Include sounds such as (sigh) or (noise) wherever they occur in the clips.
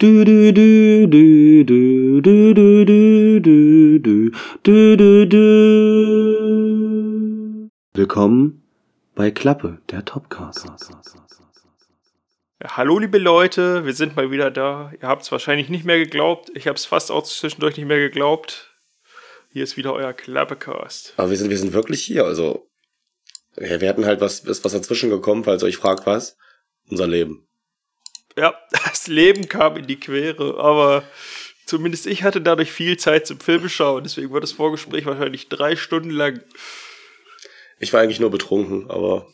Du du du du du du du du du du du du du Willkommen bei Klappe, der Topcast. Hallo liebe Leute, wir sind mal wieder da. Ihr habt es wahrscheinlich nicht mehr geglaubt. Ich habe es fast auch zwischendurch nicht mehr geglaubt. Hier ist wieder euer Klappecast. Aber wir sind, wir sind wirklich hier. Also, ja, wir hatten halt was, ist was dazwischen gekommen, falls ihr euch fragt, was? Unser Leben. Ja, das Leben kam in die Quere, aber zumindest ich hatte dadurch viel Zeit zum Filmeschauen. Deswegen war das Vorgespräch wahrscheinlich drei Stunden lang. Ich war eigentlich nur betrunken, aber.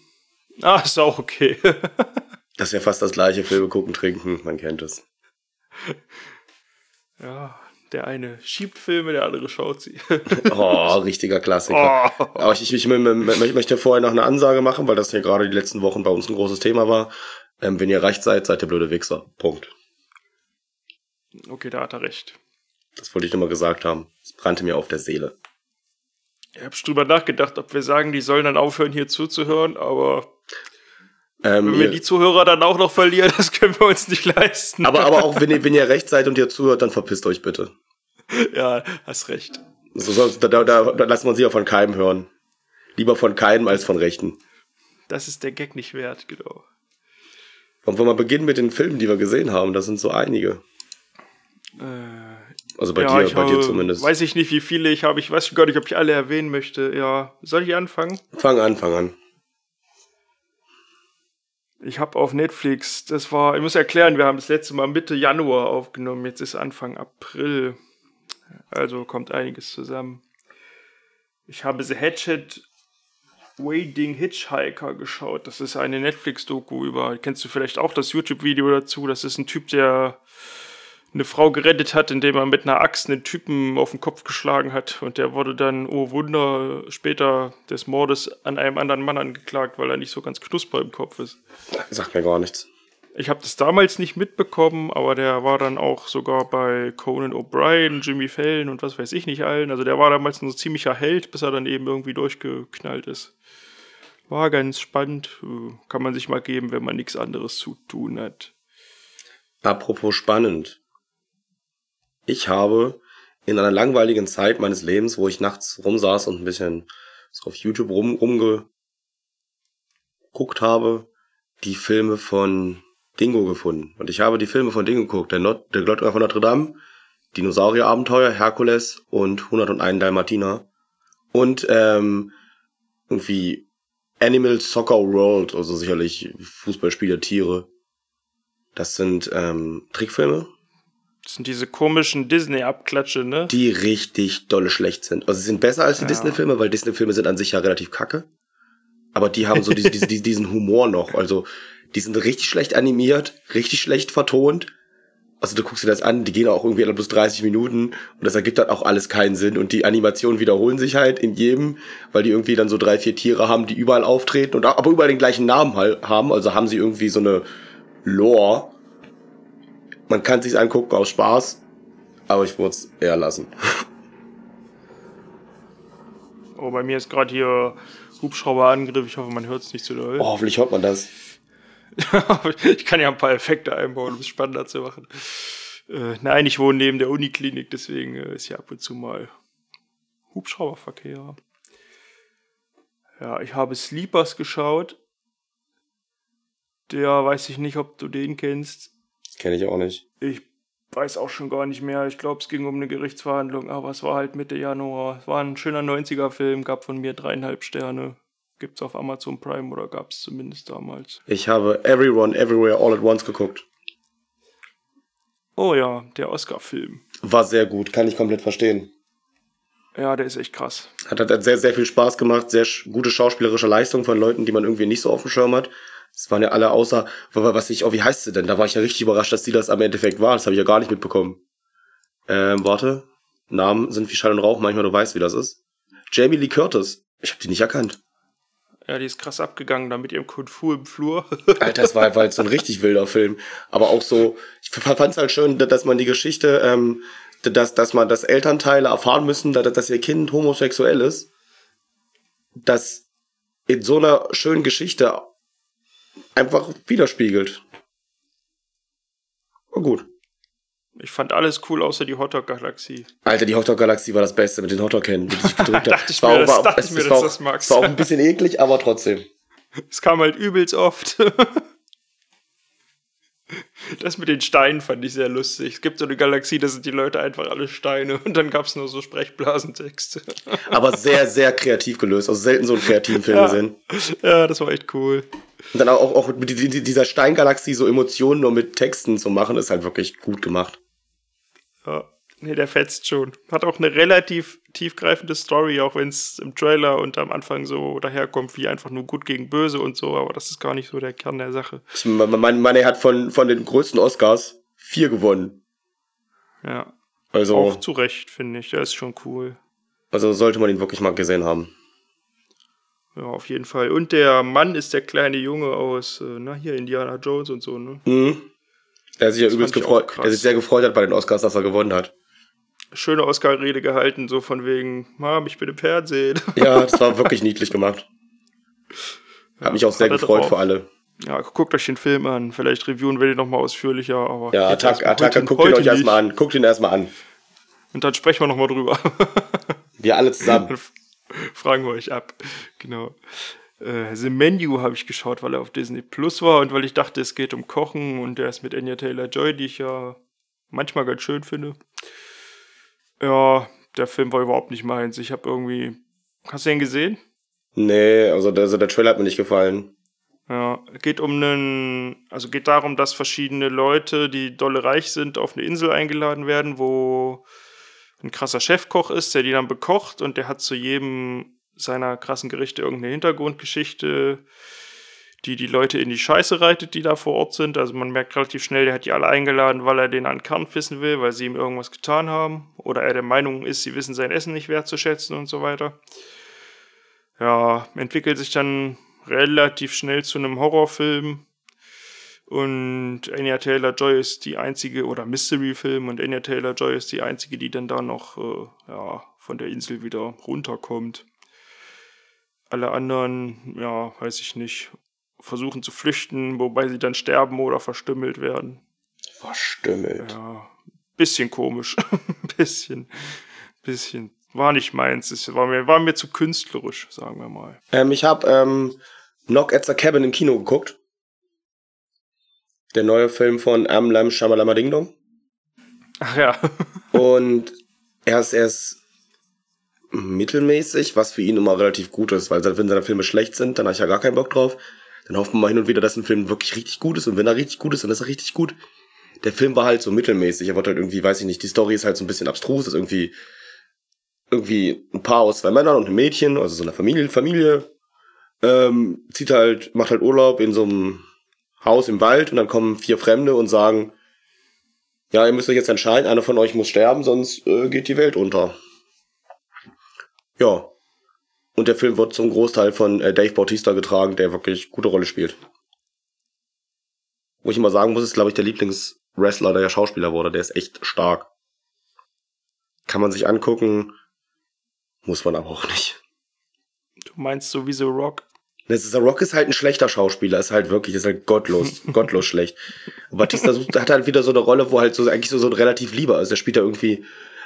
Ah, ist auch okay. (laughs) das ist ja fast das gleiche, Filme gucken, trinken, man kennt es. Ja, der eine schiebt Filme, der andere schaut sie. (laughs) oh, richtiger Klassiker. Oh. Aber ich, ich, ich, ich, möchte vorher noch eine Ansage machen, weil das ja gerade die letzten Wochen bei uns ein großes Thema war. Ähm, wenn ihr recht seid, seid ihr blöde Wichser. Punkt. Okay, da hat er recht. Das wollte ich nur mal gesagt haben. Es brannte mir auf der Seele. Ich habe drüber nachgedacht, ob wir sagen, die sollen dann aufhören, hier zuzuhören, aber ähm, wenn wir die Zuhörer dann auch noch verlieren, (laughs) das können wir uns nicht leisten. Aber, aber auch wenn ihr, wenn ihr recht seid und ihr zuhört, dann verpisst euch bitte. (laughs) Ja, hast recht. So, da, da, da, da lässt man sich auch von keinem hören. Lieber von keinem als von Rechten. Das ist der Gag nicht wert, genau. Und wollen wir beginnen mit den Filmen, die wir gesehen haben? Das sind so einige. Äh, also bei ja, dir, bei dir zumindest. Weiß ich nicht, wie viele ich habe. Ich weiß gar nicht, ob ich alle erwähnen möchte. Ja, soll ich anfangen? Fang an, fang an. Ich habe auf Netflix, das war, ich muss erklären, wir haben das letzte Mal Mitte Januar aufgenommen, jetzt ist Anfang April. Also kommt einiges zusammen. Ich habe The Hatchet Wading Hitchhiker geschaut. Das ist eine Netflix-Doku über, kennst du vielleicht auch das YouTube-Video dazu? Das ist ein Typ, der eine Frau gerettet hat, indem er mit einer Axt einen Typen auf den Kopf geschlagen hat. Und der wurde dann, oh Wunder, später des Mordes an einem anderen Mann angeklagt, weil er nicht so ganz knusper im Kopf ist. Sagt mir gar nichts. Ich habe das damals nicht mitbekommen, aber der war dann auch sogar bei Conan O'Brien, Jimmy Fallon und was weiß ich nicht allen. Also der war damals ein so ziemlicher Held, bis er dann eben irgendwie durchgeknallt ist. War ganz spannend. Kann man sich mal geben, wenn man nichts anderes zu tun hat. Apropos spannend. Ich habe in einer langweiligen Zeit meines Lebens, wo ich nachts rumsaß und ein bisschen so auf YouTube rum, rumgeguckt habe, die Filme von Dingo gefunden. Und ich habe die Filme von Dingo geguckt. Der, Not der Glottinger von Notre Dame, Dinosaurierabenteuer, Herkules und 101 Dalmatiner. Und ähm, irgendwie Animal Soccer World, also sicherlich Fußballspiele, Tiere. Das sind ähm, Trickfilme, das sind diese komischen Disney-Abklatsche, ne? Die richtig dolle schlecht sind. Also sie sind besser als die ja. Disney-Filme, weil Disney-Filme sind an sich ja relativ kacke. Aber die haben so diese, diese, diesen Humor noch. Also die sind richtig schlecht animiert, richtig schlecht vertont. Also du guckst dir das an, die gehen auch irgendwie alle bloß 30 Minuten und das ergibt dann auch alles keinen Sinn. Und die Animationen wiederholen sich halt in jedem, weil die irgendwie dann so drei, vier Tiere haben, die überall auftreten und aber überall den gleichen Namen halt haben. Also haben sie irgendwie so eine Lore man kann sich's angucken aus Spaß, aber ich würde es eher lassen. Oh, bei mir ist gerade hier Hubschrauberangriff. Ich hoffe, man hört es nicht zu so doll. Oh, hoffentlich hört man das. (laughs) ich kann ja ein paar Effekte einbauen, um es spannender zu machen. Äh, nein, ich wohne neben der Uniklinik, deswegen äh, ist ja ab und zu mal Hubschrauberverkehr. Ja, ich habe Sleepers geschaut. Der weiß ich nicht, ob du den kennst. Kenne ich auch nicht. Ich weiß auch schon gar nicht mehr. Ich glaube, es ging um eine Gerichtsverhandlung, aber es war halt Mitte Januar. Es war ein schöner 90er-Film, gab von mir dreieinhalb Sterne. Gibt's auf Amazon Prime oder gab's zumindest damals. Ich habe Everyone, Everywhere, All at Once geguckt. Oh ja, der Oscar-Film. War sehr gut, kann ich komplett verstehen. Ja, der ist echt krass. Hat, hat sehr, sehr viel Spaß gemacht, sehr gute schauspielerische Leistung von Leuten, die man irgendwie nicht so auf dem Schirm hat. Das waren ja alle außer, was ich, oh, wie heißt sie denn? Da war ich ja richtig überrascht, dass sie das am Endeffekt war. Das habe ich ja gar nicht mitbekommen. Ähm, warte. Namen sind wie Schall und Rauch, manchmal du weißt, wie das ist. Jamie Lee Curtis. Ich habe die nicht erkannt. Ja, die ist krass abgegangen da mit ihrem Kung Fu im Flur. (laughs) Alter, das war halt so ein richtig wilder Film. Aber auch so, ich fand es halt schön, dass man die Geschichte, ähm, dass, dass man, dass Elternteile erfahren müssen, dass, dass ihr Kind homosexuell ist. Dass in so einer schönen Geschichte einfach widerspiegelt. War gut. Ich fand alles cool, außer die Hotdog-Galaxie. Alter, die Hotdog-Galaxie war das Beste mit den Hotdog-Händen, die sich gedrückt (laughs) Dachte ich mir, das- dachte ich mir, dass war, das magst. es war auch ein bisschen eklig, aber trotzdem. (laughs) Es kam halt übelst oft. (laughs) Das mit den Steinen fand ich sehr lustig. Es gibt so eine Galaxie, da sind die Leute einfach alle Steine und dann gab es nur so Sprechblasentexte. Aber sehr, sehr kreativ gelöst. Also selten so einen kreativen Film Ja. gesehen. Ja, das war echt cool. Und dann auch, auch, mit die- die- dieser Steingalaxie so Emotionen nur mit Texten zu machen, ist halt wirklich gut gemacht. Ja. Nee, der fetzt schon. Hat auch eine relativ tiefgreifende Story, auch wenn es im Trailer und am Anfang so daherkommt, wie einfach nur gut gegen böse und so, aber das ist gar nicht so der Kern der Sache. Ich meine, meine, er hat von, von den größten Oscars vier gewonnen. Ja. Also, Auch zu Recht, finde ich. Der ist schon cool. also sollte man ihn wirklich mal gesehen haben. Ja, auf jeden Fall. Und der Mann ist der kleine Junge aus, äh, na, hier, Indiana Jones und so, ne? Mhm. Der sich ja übelst gefreut, der sich sehr gefreut hat bei den Oscars, dass er gewonnen hat. Schöne Oscar-Rede gehalten, so von wegen, Mom, ich bin im Fernsehen. (laughs) Ja, das war wirklich niedlich gemacht. Hat mich auch sehr gefreut drauf. für alle. Ja, guckt euch den Film an. Vielleicht reviewen wir den nochmal ausführlicher, aber. Ja, Attack, Attacke, guckt ihn euch erstmal an. Guckt ihn erstmal an. Und dann sprechen wir nochmal drüber. Wir alle zusammen. (laughs) Fragen wir euch ab. Genau. Äh, The Menu habe ich geschaut, weil er auf Disney Plus war und weil ich dachte, es geht um Kochen und der ist mit Anya Taylor Joy, die ich ja manchmal ganz schön finde. Ja, der Film war überhaupt nicht meins. Ich habe irgendwie. Hast du den gesehen? Nee, also der, also der Trailer hat mir nicht gefallen. Ja, geht um einen, also geht darum, dass verschiedene Leute, die dolle reich sind, auf eine Insel eingeladen werden, wo ein krasser Chefkoch ist, der die dann bekocht und der hat zu jedem seiner krassen Gerichte irgendeine Hintergrundgeschichte, die die Leute in die Scheiße reitet, die da vor Ort sind. Also man merkt relativ schnell, der hat die alle eingeladen, weil er den an Kern wissen will, weil sie ihm irgendwas getan haben oder er der Meinung ist, sie wissen sein Essen nicht wertzuschätzen und so weiter. Ja, entwickelt sich dann relativ schnell zu einem Horrorfilm. Und Anya Taylor Joy ist die einzige, oder Mystery-Film, und Anya Taylor Joy ist die einzige, die dann da noch äh, ja, von der Insel wieder runterkommt. Alle anderen, ja, weiß ich nicht, versuchen zu flüchten, wobei sie dann sterben oder verstümmelt werden. Verstümmelt. Ja, bisschen komisch. (laughs) bisschen, bisschen. War nicht meins. Es war mir, war mir zu künstlerisch, sagen wir mal. Ähm, ich habe ähm, Knock at the Cabin im Kino geguckt. Der neue Film von Am Lam Shamalama Ding Dong. Ach ja. (laughs) Und er ist, er ist mittelmäßig, was für ihn immer relativ gut ist, weil wenn seine Filme schlecht sind, dann habe ich ja gar keinen Bock drauf. Dann hofft man mal hin und wieder, dass ein Film wirklich richtig gut ist und wenn er richtig gut ist, dann ist er richtig gut. Der Film war halt so mittelmäßig, er wird halt irgendwie, weiß ich nicht, die Story ist halt so ein bisschen abstrus, ist irgendwie irgendwie ein Paar aus zwei Männern und einem Mädchen, also so eine Familie, Familie, ähm, zieht halt, macht halt Urlaub in so einem Haus im Wald und dann kommen vier Fremde und sagen, ja, ihr müsst euch jetzt entscheiden, einer von euch muss sterben, sonst äh, geht die Welt unter. Ja. Und der Film wird zum Großteil von äh, Dave Bautista getragen, der wirklich gute Rolle spielt. Wo ich immer sagen muss, ist, glaube ich, der Lieblingswrestler, der ja Schauspieler wurde. Der ist echt stark. Kann man sich angucken, muss man aber auch nicht. Du meinst so wie The Rock? Das ist, der Rock ist halt ein schlechter Schauspieler, ist halt wirklich, ist halt gottlos, (laughs) gottlos schlecht. Und Batista hat halt wieder so eine Rolle, wo halt so eigentlich so, so relativ lieber ist. Er spielt da irgendwie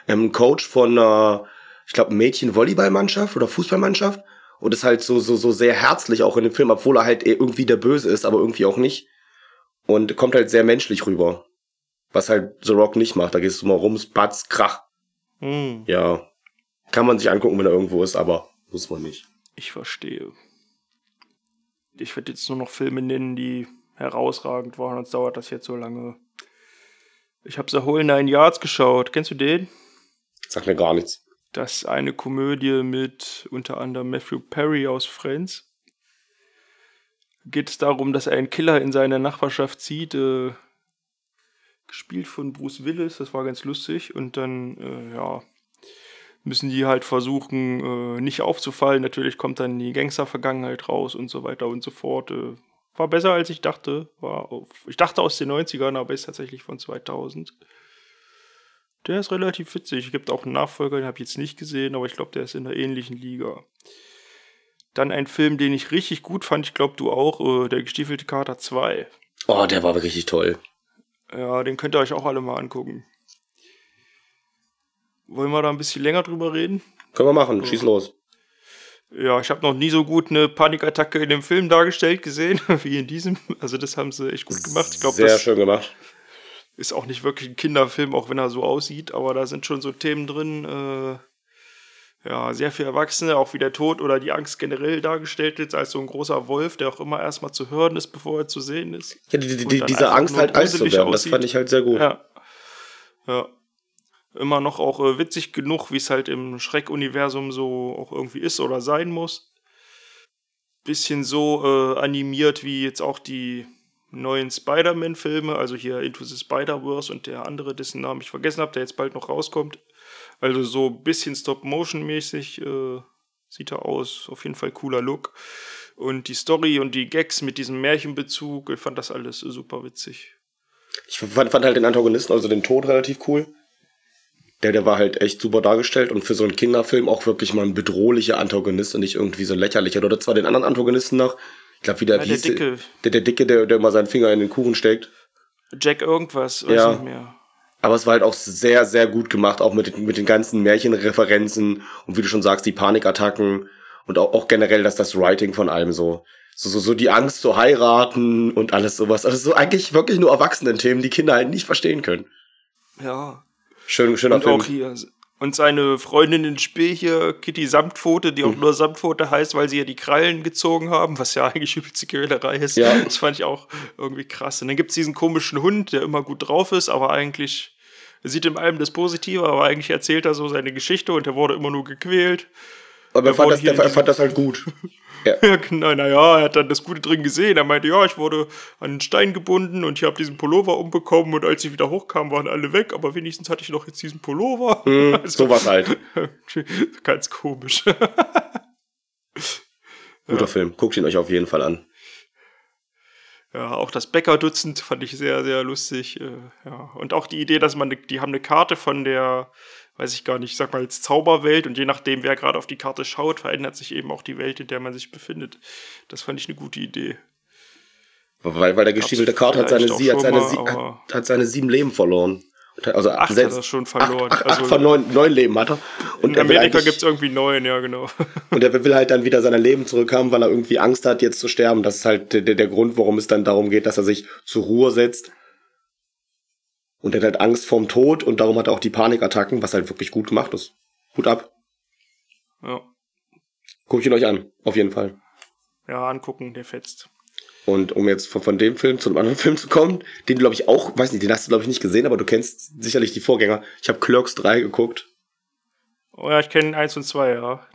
ähm, Coach von einer, ich glaube, Mädchen-Volleyballmannschaft oder Fußballmannschaft und ist halt so, so, so sehr herzlich auch in dem Film, obwohl er halt irgendwie der Böse ist, aber irgendwie auch nicht. Und kommt halt sehr menschlich rüber. Was halt The Rock nicht macht. Da gehst du mal rum, Spatz, Krach. Hm, Ja. Kann man sich angucken, wenn er irgendwo ist, aber muss man nicht. ich verstehe. Ich werde jetzt nur noch Filme nennen, die herausragend waren, sonst dauert das jetzt so lange. Ich habe The Whole Nine Yards geschaut. Kennst du den? Sagt mir gar nichts. Das eine Komödie mit unter anderem Matthew Perry aus Friends. Geht es darum, dass ein Killer in seine Nachbarschaft zieht, äh, gespielt von Bruce Willis, das war ganz lustig. Und dann, äh, ja, müssen die halt versuchen, äh, nicht aufzufallen. Natürlich kommt dann die Gangster-Vergangenheit raus und so weiter und so fort. Äh, war besser als ich dachte. War auf, ich dachte aus den 90ern, aber ist tatsächlich von 2000. Der ist relativ witzig. Gibt auch einen Nachfolger, den habe ich jetzt nicht gesehen, aber ich glaube, der ist in einer ähnlichen Liga. Dann ein Film, den ich richtig gut fand, ich glaube du auch, äh, der gestiefelte Kater 2. Oh, der war wirklich richtig toll. Ja, den könnt ihr euch auch alle mal angucken. Wollen wir da ein bisschen länger drüber reden? Können wir machen, schieß los. Ja, ich habe noch nie so gut eine Panikattacke in dem Film dargestellt gesehen, (laughs) wie in diesem. Also das haben sie echt gut gemacht. Ich glaube, Sehr das schön gemacht. Ist auch nicht wirklich ein Kinderfilm, auch wenn er so aussieht, aber da sind schon so Themen drin. Äh, ja, sehr für Erwachsene, auch wie der Tod oder die Angst generell dargestellt ist, als so ein großer Wolf, der auch immer erstmal zu hören ist, bevor er zu sehen ist. Ja, die, die, diese Angst halt alt zu werden, das aussieht. fand ich halt sehr gut. Ja. Ja. Immer noch auch äh, witzig genug, wie es halt im Schreck-Universum so auch irgendwie ist oder sein muss. Bisschen so äh, animiert wie jetzt auch die neuen Spider-Man-Filme, also hier Into the Spider-Verse und der andere, dessen Namen ich vergessen habe, der jetzt bald noch rauskommt. Also so ein bisschen Stop-Motion-mäßig äh, sieht er aus. Auf jeden Fall cooler Look. Und die Story und die Gags mit diesem Märchenbezug, ich fand das alles super witzig. Ich fand, fand halt den Antagonisten, also den Tod, relativ cool. Der, der war halt echt super dargestellt und für so einen Kinderfilm auch wirklich mal ein bedrohlicher Antagonist und nicht irgendwie so ein lächerlicher. Oder zwar den anderen Antagonisten nach. Ich glaube, wie der, Ja, wie der Dicke. der, der Dicke, der, der mal seinen Finger in den Kuchen steckt. Jack irgendwas, weiß Ja. nicht mehr. Aber es war halt auch sehr, sehr gut gemacht, auch mit, den- mit den ganzen Märchenreferenzen und wie du schon sagst, die Panikattacken und auch, auch generell das, das Writing von allem so. So, so, so die Angst zu heiraten und alles sowas. Also so eigentlich wirklich nur Erwachsenen-Themen, die Kinder halt nicht verstehen können. Ja. Schön, schöner Und Film. auch hier. Und seine Freundin in Spiel hier, Kitty Samtpfote, die auch Mhm. nur Samtpfote heißt, weil sie ja die Krallen gezogen haben, was ja (laughs) eigentlich übelste Quälerei ist. Ja. Das fand ich auch irgendwie krass. Und dann gibt's diesen komischen Hund, der immer gut drauf ist, aber eigentlich sieht in allem das Positive, aber eigentlich erzählt er so seine Geschichte und er wurde immer nur gequält. Aber er fand, das, der, er fand das halt gut. (laughs) Ja, genau, naja, er hat dann das Gute drin gesehen. Er meinte, ja, ich wurde an einen Stein gebunden und ich habe diesen Pullover umbekommen und als ich wieder hochkam, waren alle weg, aber wenigstens hatte ich noch jetzt diesen Pullover. Mhm, (laughs) sowas halt. (laughs) Ganz komisch. Guter Film. Guckt ihn euch auf jeden Fall an. Ja, auch das Bäckerdutzend fand ich sehr, sehr lustig. äh, Ja. Und auch die Idee, dass man, die haben eine Karte von der, weiß ich gar nicht, ich sag mal jetzt Zauberwelt und je nachdem, wer gerade auf die Karte schaut, verändert sich eben auch die Welt, in der man sich befindet. Das fand ich eine gute Idee. Weil, weil der gestiefelte Kart hat seine, sie, hat, seine, sie, hat, hat seine sieben Leben verloren. Also Acht selbst- hat er schon verloren. Acht, acht, Also- acht von neun, neun Leben hat er. Und In er Amerika gibt es irgendwie neun, ja, genau. (laughs) Und er will halt dann wieder seine Leben zurückhaben, weil er irgendwie Angst hat, jetzt zu sterben. Das ist halt der, der Grund, warum es dann darum geht, dass er sich zur Ruhe setzt. Und er hat halt Angst vorm Tod und darum hat er auch die Panikattacken, was halt wirklich gut gemacht ist. Hut ab. Ja, Guckt ihn euch an, auf jeden Fall. ja angucken, der fetzt. Und um jetzt von, von dem Film zu einem anderen (laughs) Film zu kommen, den du glaube ich auch, weiß nicht, den hast du glaube ich nicht gesehen, aber du kennst sicherlich die Vorgänger. Ich habe Clerks 3 geguckt. Oh ja, ich kenne eins und zwei, ja.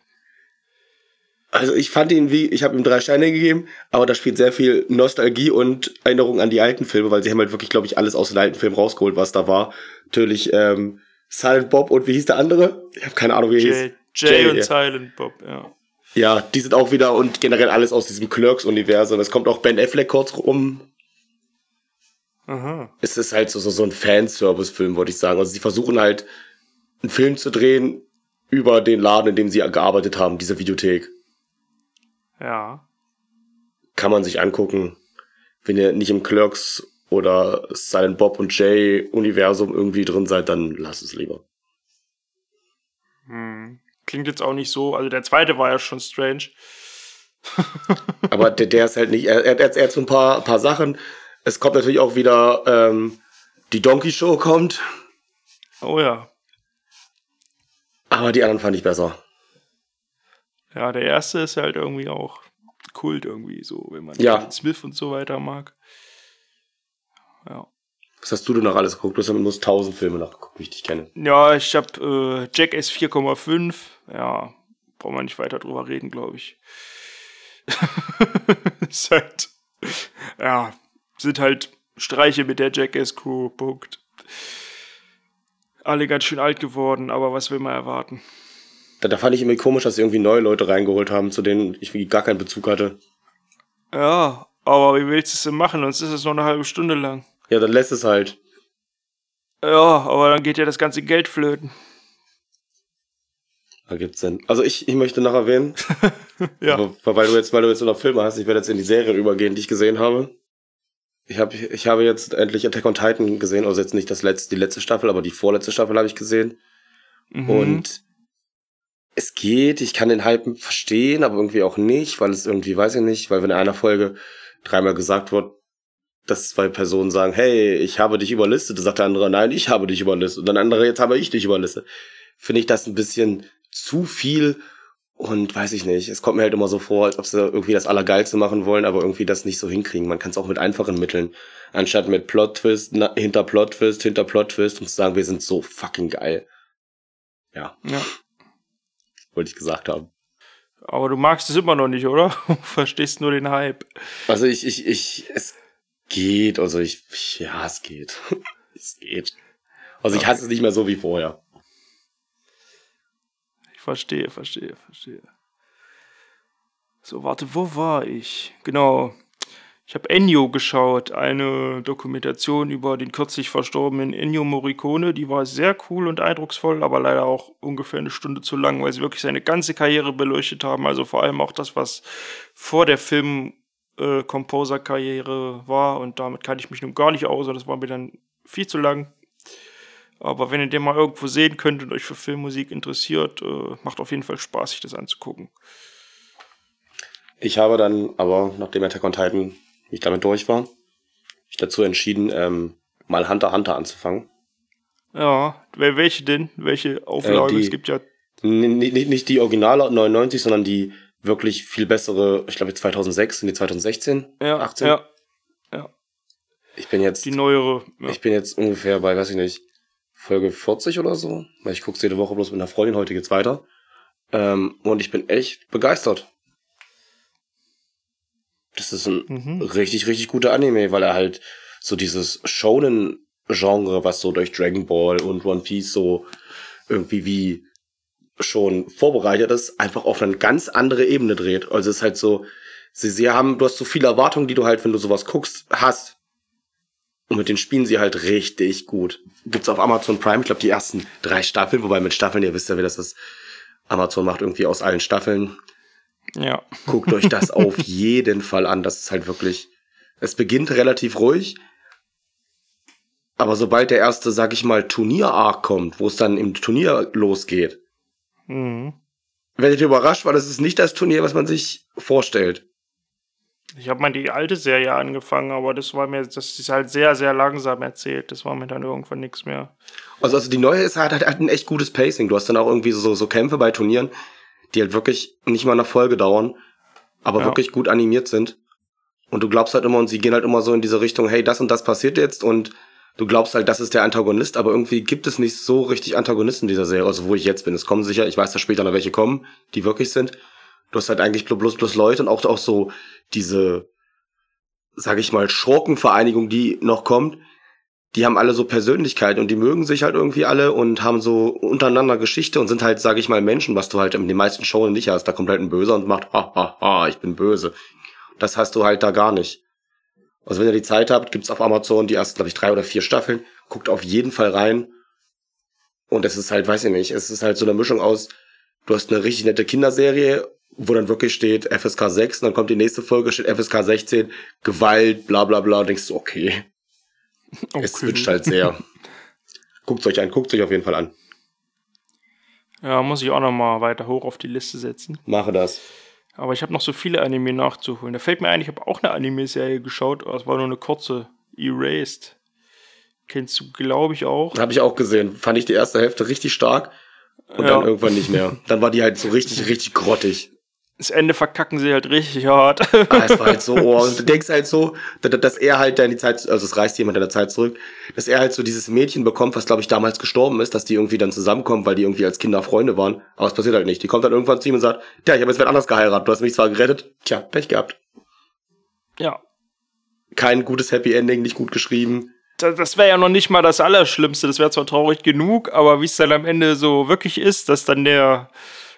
Also ich fand ihn wie, ich habe ihm drei Steine gegeben, aber da spielt sehr viel Nostalgie und Erinnerung an die alten Filme, weil sie haben halt wirklich, glaube ich, alles aus den alten Filmen rausgeholt, was da war. Natürlich ähm, Silent Bob und wie hieß der andere? Ich habe keine Ahnung, wie er hieß. Jay, Jay, Jay, und ja. Silent Bob, ja. Ja, die sind auch wieder und generell alles aus diesem Clerks-Universum. Es kommt auch Ben Affleck kurz rum. Aha. Es ist halt so, so, so ein Fanservice-Film, würde ich sagen. Also sie versuchen halt, einen Film zu drehen über den Laden, in dem sie gearbeitet haben, diese Videothek. Ja. kann man sich angucken. Wenn ihr nicht im Clerks oder Silent Bob und Jay Universum irgendwie drin seid, dann lasst es lieber. Hm. Klingt jetzt auch nicht so, also der zweite war ja schon strange. (laughs) Aber der, der ist halt nicht, er, er, er hat so ein paar, paar Sachen. Es kommt natürlich auch wieder, ähm, die Donkey Show kommt, Oh ja. aber die anderen fand ich besser. Ja, der erste ist halt irgendwie auch Kult irgendwie, so, wenn man Ja. Smith und so weiter mag. Ja. Was hast du denn noch alles geguckt? Du hast muss tausend Filme nachgeguckt, wie ich dich kenne. Ja, ich hab äh, Jackass 4,5. Ja, brauchen wir nicht weiter drüber reden, glaube ich. (laughs) ist halt, ja, sind halt Streiche mit der Jackass-Crew, Punkt. Alle ganz schön alt geworden, aber was will man erwarten? Da, da fand ich irgendwie komisch, dass sie irgendwie neue Leute reingeholt haben, zu denen ich gar keinen Bezug hatte. Ja, aber wie willst du es denn machen? Sonst ist es noch eine halbe Stunde lang. Ja, dann lässt es halt. Ja, aber dann geht ja das ganze Geld flöten. Da gibt's denn. Also ich, ich möchte noch erwähnen, (laughs) Ja. Weil du jetzt, weil du jetzt noch Filme hast, ich werde jetzt in die Serien übergehen, die ich gesehen habe. Ich habe, ich habe jetzt endlich Attack on Titan gesehen, also jetzt nicht das letzte, die letzte Staffel, aber die vorletzte Staffel habe ich gesehen. Mhm. Und es geht, ich kann den Hype verstehen, aber irgendwie auch nicht, weil es irgendwie, weiß ich nicht, weil wenn in einer Folge dreimal gesagt wird, dass zwei Personen sagen, hey, ich habe dich überlistet, dann sagt der andere, nein, ich habe dich überlistet, und dann andere, jetzt habe ich dich überlistet. Finde ich das ein bisschen zu viel und weiß ich nicht, es kommt mir halt immer so vor, als ob sie irgendwie das Allergeilste machen wollen, aber irgendwie das nicht so hinkriegen. Man kann es auch mit einfachen Mitteln, anstatt mit Plot-Twist, hinter Plot-Twist, hinter Plot-Twist, um zu sagen, wir sind so fucking geil. Ja. Ja. Wollte ich gesagt haben. Aber du magst es immer noch nicht, oder? (laughs) Verstehst nur den Hype. Also ich, ich, ich, es geht, also ich, ja, es geht. (laughs) es geht. Also ich hasse es nicht mehr so wie vorher. Ich verstehe, verstehe, verstehe. So, warte, wo war ich? Genau. Ich habe Ennio geschaut, eine Dokumentation über den kürzlich verstorbenen Ennio Morricone. Die war sehr cool und eindrucksvoll, aber leider auch ungefähr eine Stunde zu lang, weil sie wirklich seine ganze Karriere beleuchtet haben. Also vor allem auch das, was vor der Film-Composer-Karriere äh, war. Und damit kannte ich mich nun gar nicht aus. Das war mir dann viel zu lang. Aber wenn ihr den mal irgendwo sehen könnt und euch für Filmmusik interessiert, äh, macht auf jeden Fall Spaß, sich das anzugucken. Ich habe dann aber, nachdem Attack on Titan ich damit durch war, ich dazu entschieden, ähm, mal Hunter Hunter anzufangen. Ja, welche denn? Welche Auflage? Äh, die, es gibt ja. Nicht, nicht die Originale 99, sondern die wirklich viel bessere, ich glaube 2006, sind die 2016? Ja, 18? Ja, ja. Ich bin jetzt. Die neuere. Ja. Ich bin jetzt ungefähr bei, weiß ich nicht, Folge 40 oder so. Weil ich gucke jede Woche bloß mit einer Freundin, heute geht's weiter. Ähm, und ich bin echt begeistert. Das ist ein mhm. richtig, richtig guter Anime, weil er halt so dieses Shonen-Genre, was so durch Dragon Ball und One Piece so irgendwie wie schon vorbereitet ist, einfach auf eine ganz andere Ebene dreht. Also es ist halt so, sie, sie haben, du hast so viele Erwartungen, die du halt, wenn du sowas guckst, hast. Und mit den spielen sie halt richtig gut. Gibt's auf Amazon Prime, ich glaube, die ersten drei Staffeln, wobei mit Staffeln, ihr wisst ja, wie das ist. Amazon macht irgendwie aus allen Staffeln ja. Guckt euch das auf (laughs) jeden Fall an. Das ist halt wirklich. Es beginnt relativ ruhig. Aber sobald der erste, sag ich mal, Turnier-Arc kommt, wo es dann im Turnier losgeht, mhm. werdet ihr überrascht, weil das ist nicht das Turnier, was man sich vorstellt. Ich habe mal die alte Serie angefangen, aber das war mir, das ist halt sehr, sehr langsam erzählt. Das war mir dann irgendwann nichts mehr. Also, also die neue ist halt, hat, hat ein echt gutes Pacing. Du hast dann auch irgendwie so, so Kämpfe bei Turnieren, die halt wirklich nicht mal eine Folge dauern, aber ja. wirklich gut animiert sind. Und du glaubst halt immer, und sie gehen halt immer so in diese Richtung, hey, das und das passiert jetzt und du glaubst halt, das ist der Antagonist, aber irgendwie gibt es nicht so richtig Antagonisten dieser Serie, also wo ich jetzt bin. Es kommen sicher, ich weiß, dass später noch welche kommen, die wirklich sind. Du hast halt eigentlich bloß, bloß Leute und auch, auch so diese, sag ich mal, Schurkenvereinigung, die noch kommt, die haben alle so Persönlichkeit und die mögen sich halt irgendwie alle und haben so untereinander Geschichte und sind halt, sag ich mal, Menschen, was du halt in den meisten Shows nicht hast. Da kommt halt ein Böser und macht, ha, ha, ha, ich bin böse. Das hast du halt da gar nicht. Also wenn ihr die Zeit habt, gibt's auf Amazon die ersten, glaube ich, drei oder vier Staffeln. Guckt auf jeden Fall rein. Und es ist halt, weiß ich nicht, es ist halt so eine Mischung aus, du hast eine richtig nette Kinderserie, wo dann wirklich steht FSK 6 und dann kommt die nächste Folge, steht FSK 16, Gewalt, bla bla bla, und denkst du, okay, (laughs) Okay. Es switcht halt sehr. guckt euch an, guckt euch auf jeden Fall an. Ja, muss ich auch noch mal weiter hoch auf die Liste setzen. Mache das. Aber ich habe noch so viele Anime nachzuholen. Da fällt mir ein, ich habe auch eine Anime-Serie geschaut, aber es war nur eine kurze. Erased. Kennst du, glaube ich, auch. Habe ich auch gesehen. Fand ich die erste Hälfte richtig stark und ja. dann irgendwann nicht mehr. (laughs) Dann war die halt so richtig, richtig grottig das Ende verkacken sie halt richtig hart. (laughs) Ah, es war halt so, oh, (laughs) und du denkst halt so, dass er halt dann die Zeit, also es reißt jemand in der Zeit zurück, dass er halt so dieses Mädchen bekommt, was glaube ich damals gestorben ist, dass die irgendwie dann zusammenkommen, weil die irgendwie als Kinder Freunde waren. Aber es passiert halt nicht. Die kommt dann irgendwann zu ihm und sagt, tja, ich habe jetzt wer anders geheiratet, du hast mich zwar gerettet, tja, Pech gehabt. Ja. Kein gutes Happy Ending, nicht gut geschrieben. Das, das wäre ja noch nicht mal das Allerschlimmste. Das wäre zwar traurig genug, aber wie es dann am Ende so wirklich ist, dass dann der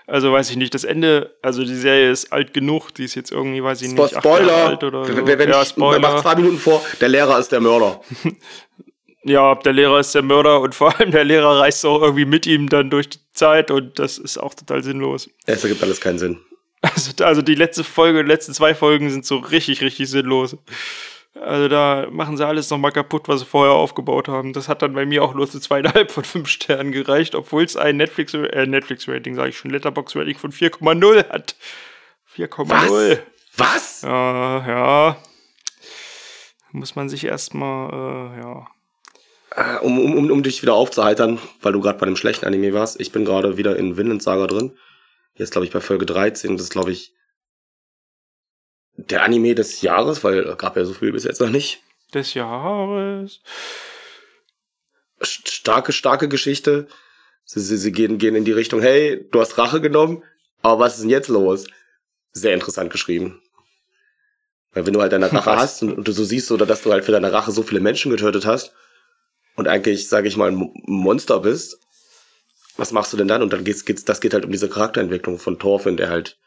also weiß ich nicht, das Ende, also die Serie ist alt genug, die ist jetzt irgendwie, weiß ich nicht, Spoiler. alt oder so. Wenn, wenn ja, Spoiler. Mach zwei Minuten vor, der Lehrer ist der Mörder. (laughs) ja, der Lehrer ist der Mörder und vor allem der Lehrer reist auch irgendwie mit ihm dann durch die Zeit und das ist auch total sinnlos. Es ergibt alles keinen Sinn. Also, also die letzte Folge, die letzten zwei Folgen sind so richtig, richtig sinnlos. Also da machen sie alles nochmal kaputt, was sie vorher aufgebaut haben. Das hat dann bei mir auch nur zu zweieinhalb von fünf Sternen gereicht, obwohl es ein Netflix, äh, Netflix-Rating, sage ich schon, Letterbox-Rating von 4,0 hat. 4,0. Was? Ja, ja. Muss man sich erstmal, äh, ja. Äh, Um, um, um, um dich wieder aufzuheitern, weil du gerade bei dem schlechten Anime warst, ich bin gerade wieder in Vinland Saga drin. Jetzt glaube ich bei Folge 13, das ist glaube ich der Anime des Jahres, weil gab ja so viel bis jetzt noch nicht. Des Jahres. St- Starke, starke Geschichte. Sie, sie, sie gehen, gehen in die Richtung, hey, du hast Rache genommen, aber was ist denn jetzt los? Sehr interessant geschrieben. Weil wenn du halt deine Rache Was? hast und, und du so siehst, oder dass du halt für deine Rache so viele Menschen getötet hast und eigentlich, sage ich mal, ein Mo- Monster bist, was machst du denn dann? Und dann geht's, geht's, das geht halt um diese Charakterentwicklung von Thorfinn, der halt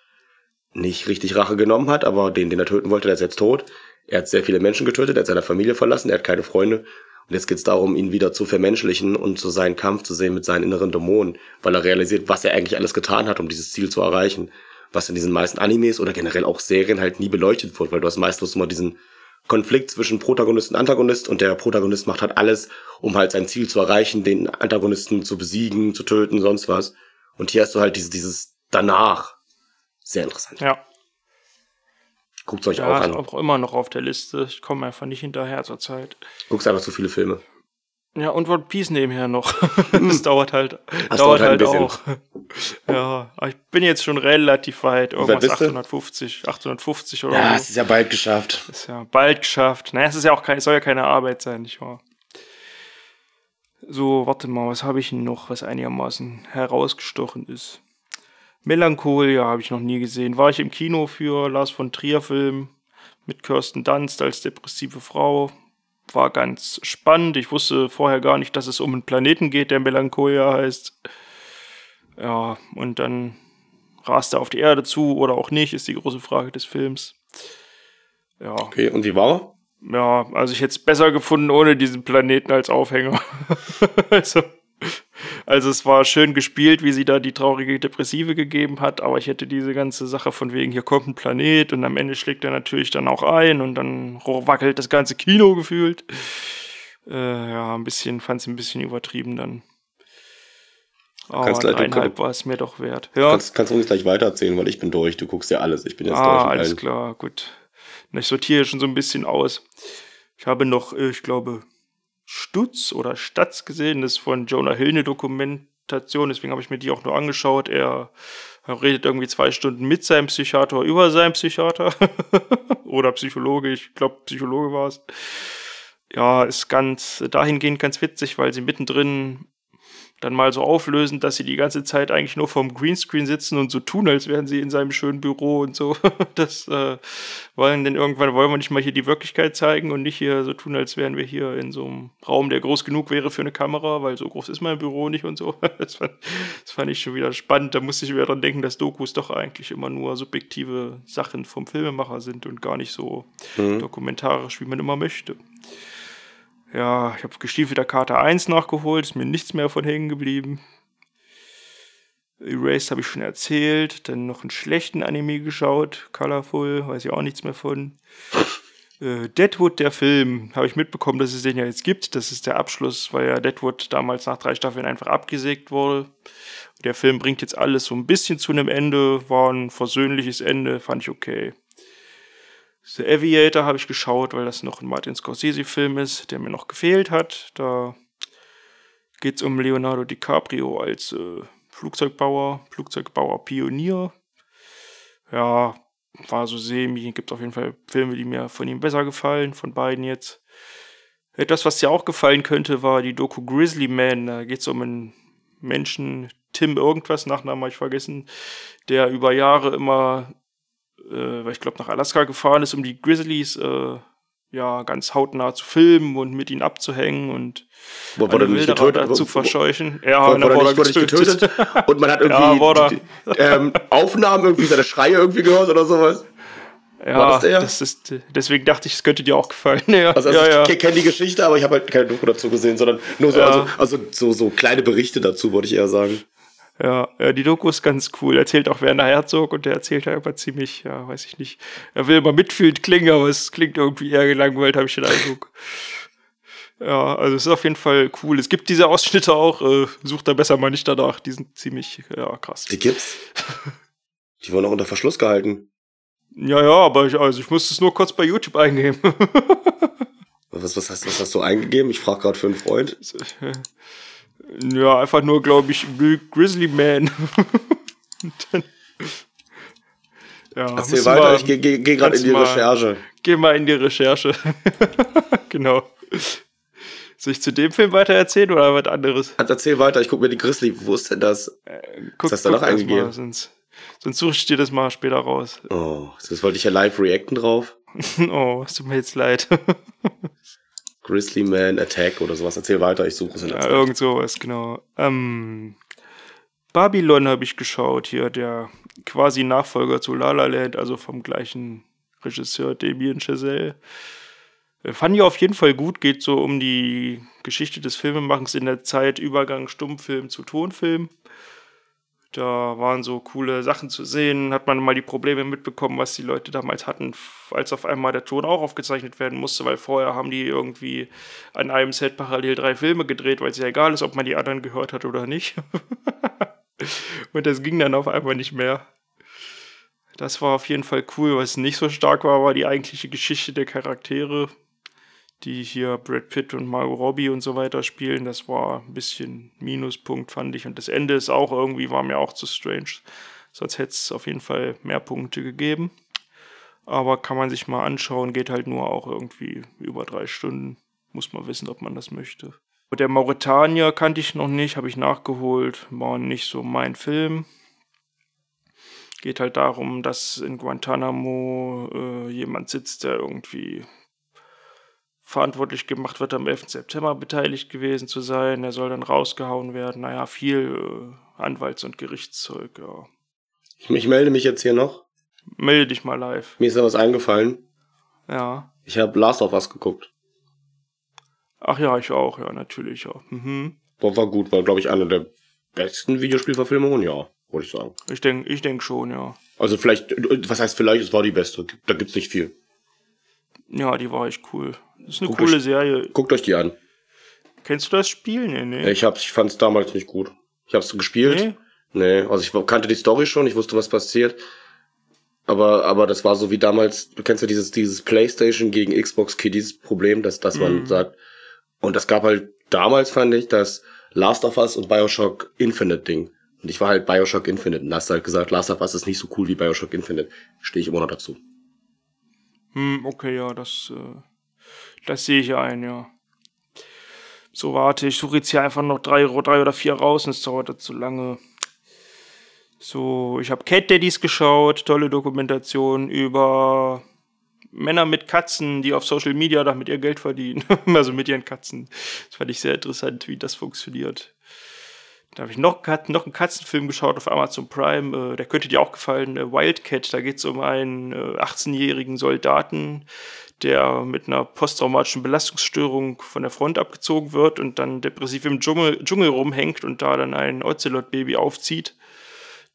nicht richtig Rache genommen hat, aber den, den er töten wollte, der ist jetzt tot. Er hat sehr viele Menschen getötet, er hat seine Familie verlassen, er hat keine Freunde. Und jetzt geht's darum, ihn wieder zu vermenschlichen und so seinen Kampf zu sehen mit seinen inneren Dämonen, weil er realisiert, was er eigentlich alles getan hat, um dieses Ziel zu erreichen. Was in diesen meisten Animes oder generell auch Serien halt nie beleuchtet wird, weil du hast meistens immer diesen Konflikt zwischen Protagonist und Antagonist und der Protagonist macht halt alles, um halt sein Ziel zu erreichen, den Antagonisten zu besiegen, zu töten, sonst was. Und hier hast du halt dieses, dieses danach. Sehr interessant. Ja. Guckt's euch Ja, auch an. auch immer noch auf der Liste. Ich komme einfach nicht hinterher zur Zeit. Guckst einfach zu viele Filme. Ja, und One Piece nebenher noch. (laughs) das dauert halt, Das dauert dauert halt halt auch. ja, ich bin jetzt schon relativ weit. Irgendwas bist du? 850, 850 oder Ja, so. es ist ja bald geschafft. Ist ja bald geschafft. Naja, es ist ja auch kein, es soll ja keine Arbeit sein, nicht wahr? So, warte mal, was habe ich denn noch, was einigermaßen herausgestochen ist? Melancholia habe ich noch nie gesehen. War ich im Kino für Lars von Trier Film mit Kirsten Dunst als depressive Frau. War ganz spannend. Ich wusste vorher gar nicht, dass es um einen Planeten geht, der Melancholia heißt. Ja, und dann rast er auf die Erde zu oder auch nicht, ist die große Frage des Films. Ja, Okay, und wie war er? ja, also ich hätte es besser gefunden ohne diesen Planeten als Aufhänger. (laughs) also, also es war schön gespielt, wie sie da die traurige Depressive gegeben hat, aber ich hätte diese ganze Sache von wegen, hier kommt ein Planet und am Ende schlägt er natürlich dann auch ein und dann wackelt das ganze Kino gefühlt. Äh, ja, ein bisschen, fand es ein bisschen übertrieben dann. Aber Kannst gleich- eineinhalb war es mir doch wert. Ja, Kannst, kannst du uns gleich weitererzählen, weil ich bin durch. Du guckst ja alles. Ich bin jetzt durch. Ah, mit alles allen. klar, gut. Ich sortiere schon so ein bisschen aus. Ich habe noch, äh, ich glaube, Stutz oder Statz gesehen. Das ist von Jonah Hill eine Dokumentation, deswegen habe ich mir die auch nur angeschaut. Er, redet irgendwie zwei Stunden mit seinem Psychiater über seinen Psychiater. (laughs) oder Psychologe, ich glaube, Psychologe war es. Ja, ist ganz, dahingehend ganz witzig, weil sie mittendrin dann mal so auflösen, dass sie die ganze Zeit eigentlich nur vorm Greenscreen sitzen und so tun, als wären sie in seinem schönen Büro und so. (laughs) Das äh, wollen denn irgendwann wollen wir nicht mal hier die Wirklichkeit zeigen und nicht hier so tun, als wären wir hier in so einem Raum, der groß genug wäre für eine Kamera, weil so groß ist mein Büro nicht und so. (laughs) Das fand, das fand ich schon wieder spannend. Da musste ich wieder dran denken, dass Dokus doch eigentlich immer nur subjektive Sachen vom Filmemacher sind und gar nicht so dokumentarisch, wie man immer möchte. Ja, ich habe gestiefelter Karte 1 nachgeholt, ist mir nichts mehr von hängen geblieben. Erased habe ich schon erzählt, dann noch einen schlechten Anime geschaut, Colorful, weiß ich auch nichts mehr von. Äh, Deadwood, der Film, habe ich mitbekommen, dass es den ja jetzt gibt. Das ist der Abschluss, weil ja Deadwood damals nach drei Staffeln einfach abgesägt wurde. Der Film bringt jetzt alles so ein bisschen zu einem Ende, war ein versöhnliches Ende, fand ich okay. The Aviator habe ich geschaut, weil das noch ein Martin Scorsese-Film ist, der mir noch gefehlt hat. Da geht es um Leonardo DiCaprio als äh, Flugzeugbauer, Flugzeugbauer-Pionier. Ja, war so semi. Gibt auf jeden Fall Filme, die mir von ihm besser gefallen, von beiden jetzt. Etwas, was dir auch gefallen könnte, war die Doku Grizzly Man. Da geht es um einen Menschen, Tim irgendwas, Nachnamen habe ich vergessen, der über Jahre immer äh, weil ich glaube, nach Alaska gefahren ist, um die Grizzlies äh, ja ganz hautnah zu filmen und mit ihnen abzuhängen und Wo- wurde alle nicht Wilderer zu Wo- wo- verscheuchen. Ja, Wurde, wurde, wurde nicht, getötet. getötet. Und man hat (laughs) Ja, irgendwie er. die, ähm, Aufnahmen, irgendwie seine Schreie irgendwie gehört oder sowas. Ja, das das ist, deswegen dachte ich, es könnte dir auch gefallen. (laughs) Ja, Also, also ja, ja. ich kenne die Geschichte, aber ich habe halt keine Doku dazu gesehen, sondern nur so, Ja. also, also so, so kleine Berichte dazu, wollte ich eher sagen. Ja, die Doku ist ganz cool. Erzählt auch Werner Herzog und der erzählt ja immer ziemlich, ja, weiß ich nicht. Er will immer mitfühlend klingen, aber es klingt irgendwie eher gelangweilt, habe ich den Eindruck. Ja, also es ist auf jeden Fall cool. Es gibt diese Ausschnitte auch, äh, sucht da besser mal nicht danach. Die sind ziemlich, ja, krass. Die gibt's. (laughs) Die wurden auch unter Verschluss gehalten. Ja, ja, aber ich, also ich musste es nur kurz bei YouTube eingeben. (laughs) was, was, hast, was hast du eingegeben? Ich frage gerade für einen Freund. Ja, einfach nur, glaube ich, Grizzly Man. (laughs) dann, ja, Erzähl weiter, mal, ich gehe geh, geh gerade in die mal, Recherche. Geh mal in die Recherche. (laughs) genau. Soll ich zu dem Film weiter erzählen oder was anderes? Erzähl weiter, ich gucke mir die Grizzly. Wo ist denn das? Äh, guck, hast du da noch eingegeben? Mal, sonst, sonst suche ich dir das mal später raus. Oh, das wollte ich ja live reacten drauf. (laughs) oh, es tut mir jetzt leid. Grizzly Man Attack oder sowas. Erzähl weiter, ich suche es in der ja, Zeit. Irgend sowas, genau. Ähm, Babylon habe ich geschaut hier, der quasi Nachfolger zu La La Land, also vom gleichen Regisseur Damien Chazelle. Äh, fand ich auf jeden Fall gut, geht so um die Geschichte des Filmemachens in der Zeit Übergang Stummfilm zu Tonfilm. Da waren so coole Sachen zu sehen, hat man mal die Probleme mitbekommen, was die Leute damals hatten, als auf einmal der Ton auch aufgezeichnet werden musste, weil vorher haben die irgendwie an einem Set parallel drei Filme gedreht, weil es ja egal ist, ob man die anderen gehört hat oder nicht. (laughs) Und das ging dann auf einmal nicht mehr. Das war auf jeden Fall cool. Was nicht so stark war, war die eigentliche Geschichte der Charaktere die hier Brad Pitt und Margot Robbie und so weiter spielen. Das war ein bisschen Minuspunkt, fand ich. Und das Ende ist auch irgendwie, war mir auch zu strange. Sonst hätte es auf jeden Fall mehr Punkte gegeben. Aber kann man sich mal anschauen, geht halt nur auch irgendwie über drei Stunden. Muss man wissen, ob man das möchte. Der Mauretanier kannte ich noch nicht, habe ich nachgeholt. War nicht so mein Film. Geht halt darum, dass in Guantanamo äh, jemand sitzt, der irgendwie verantwortlich gemacht wird, am 11. September beteiligt gewesen zu sein. Er soll dann rausgehauen werden. Naja, viel äh, Anwalts- und Gerichtszeug, ja. Ich melde mich jetzt hier noch. Melde dich mal live. Mir ist da was eingefallen. Ja. Ich habe Last of Us geguckt. Ach ja, ich auch, ja, natürlich, ja. Mhm. War, war gut, war, glaube ich, eine der besten Videospielverfilmungen, ja, würde ich sagen. Ich denke ich denk schon, ja. Also vielleicht, was heißt vielleicht, es war die beste. Da gibt's nicht viel. Ja, die war echt cool. Das ist eine guckt coole euch, Serie. Guckt euch die an. Kennst du das Spiel? Nee, nee. Ich, hab's, ich fand's damals nicht gut. Ich hab's gespielt. Nee. Nee, also ich kannte die Story schon, ich wusste, was passiert. Aber, aber das war so wie damals, du kennst ja dieses, dieses PlayStation gegen Xbox Kiddies Problem, dass, dass man mhm. sagt. Und das gab halt damals, fand ich, das Last of Us und Bioshock Infinite Ding. Und ich war halt Bioshock Infinite und hast halt gesagt, Last of Us ist nicht so cool wie Bioshock Infinite. Stehe ich immer noch dazu. Hm, okay, ja, das, äh, das sehe ich ein, ja. So, warte, ich suche jetzt hier einfach noch drei, drei oder vier raus und es dauert zu lange. So, ich habe Cat Daddies geschaut, tolle Dokumentation über Männer mit Katzen, die auf Social Media damit ihr Geld verdienen. (laughs) also mit ihren Katzen. Das fand ich sehr interessant, wie das funktioniert. Da habe ich noch, noch einen Katzenfilm geschaut auf Amazon Prime. Äh, der könnte dir auch gefallen. Äh, Wildcat. Da geht es um einen äh, 18-jährigen Soldaten, der mit einer posttraumatischen Belastungsstörung von der Front abgezogen wird und dann depressiv im Dschungel, Dschungel rumhängt und da dann ein Ocelot-Baby aufzieht.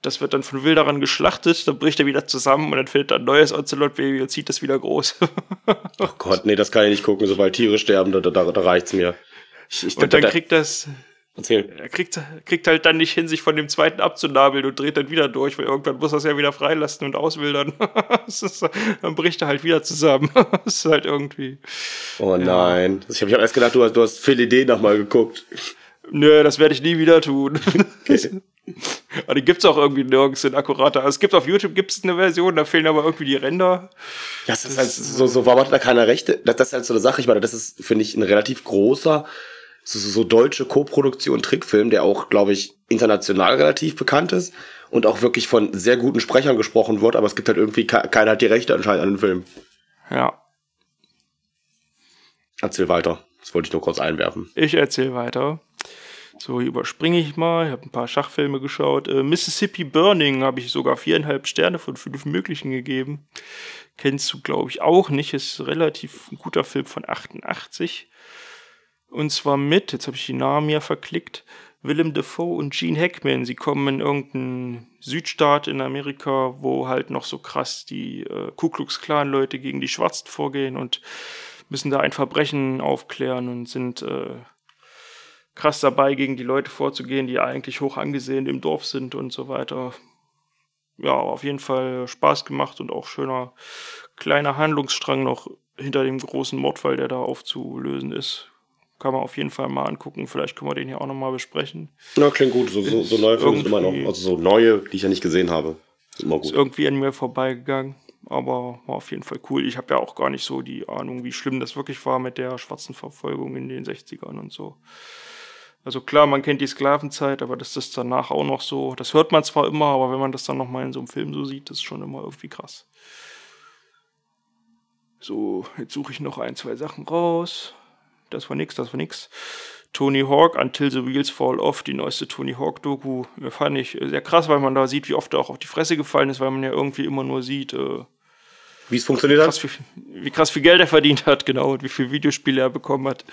Das wird dann von Wilderern geschlachtet, dann bricht er wieder zusammen und dann findet er ein neues Ocelot-Baby und zieht das wieder groß. (laughs) oh Gott, nee, das kann ich nicht gucken. Sobald Tiere sterben, da, da, da reicht's mir. Ich, ich, und dann da, kriegt das Erzähl. Er kriegt, kriegt halt dann nicht hin, sich von dem zweiten abzunabeln und dreht dann wieder durch, weil irgendwann muss er es ja wieder freilassen und auswildern. (laughs) ist, dann bricht er halt wieder zusammen. (laughs) das ist halt irgendwie. Oh nein. Ja. Ich habe hab erst gedacht, du hast, du hast Phil Idee nochmal geguckt. Nö, das werde ich nie wieder tun. (laughs) Okay. aber die gibt's auch irgendwie nirgends in akkurater. Also es gibt auf YouTube gibt's eine Version, da fehlen aber irgendwie die Ränder. Ja, das ist halt so, so warum hat da keiner Rechte? Das, das ist halt so eine Sache. Ich meine, das ist, finde ich, ein relativ großer so, so deutsche Co-Produktion Trickfilm, der auch, glaube ich, international relativ bekannt ist und auch wirklich von sehr guten Sprechern gesprochen wird, aber es gibt halt irgendwie keiner hat die Rechte anscheinend an den Film. Ja. Erzähl weiter. Das wollte ich nur kurz einwerfen. Ich erzähl weiter. So, überspringe ich mal. Ich habe ein paar Schachfilme geschaut. Äh, Mississippi Burning habe ich sogar viereinhalb Sterne von fünf möglichen gegeben. Kennst du, glaube ich, auch nicht. Ist relativ ein guter Film von 88. Und zwar mit, jetzt habe ich die Namen ja verklickt, Willem Dafoe und Gene Hackman. Sie kommen in irgendeinen Südstaat in Amerika, wo halt noch so krass die äh, Ku Klux Klan Leute gegen die Schwarzen vorgehen und müssen da ein Verbrechen aufklären und sind äh, krass dabei, gegen die Leute vorzugehen, die eigentlich hoch angesehen im Dorf sind und so weiter. Ja, auf jeden Fall Spaß gemacht und auch schöner kleiner Handlungsstrang noch hinter dem großen Mordfall, der da aufzulösen ist. Kann man auf jeden Fall mal angucken. Vielleicht können wir den hier auch nochmal besprechen. Ja, klingt gut. So, so, so neue Filme sind immer noch. Also so neue, die ich ja nicht gesehen habe. Ist immer gut. Ist irgendwie an mir vorbeigegangen. Aber war auf jeden Fall cool. Ich habe ja auch gar nicht so die Ahnung, wie schlimm das wirklich war mit der schwarzen Verfolgung in den 60ern und so. Also klar, man kennt die Sklavenzeit, aber das ist danach auch noch so. Das hört man zwar immer, aber wenn man das dann nochmal in so einem Film so sieht, das ist schon immer irgendwie krass. So, jetzt suche ich noch ein, zwei Sachen raus. Das war nix, das war nix. Tony Hawk, Until the Wheels Fall Off, die neueste Tony Hawk-Doku, fand ich sehr krass, weil man da sieht, wie oft er auch auf die Fresse gefallen ist, weil man ja irgendwie immer nur sieht, äh, wie es funktioniert krass, hat? Wie, wie krass viel Geld er verdient hat, genau, und wie viel Videospiele er bekommen hat.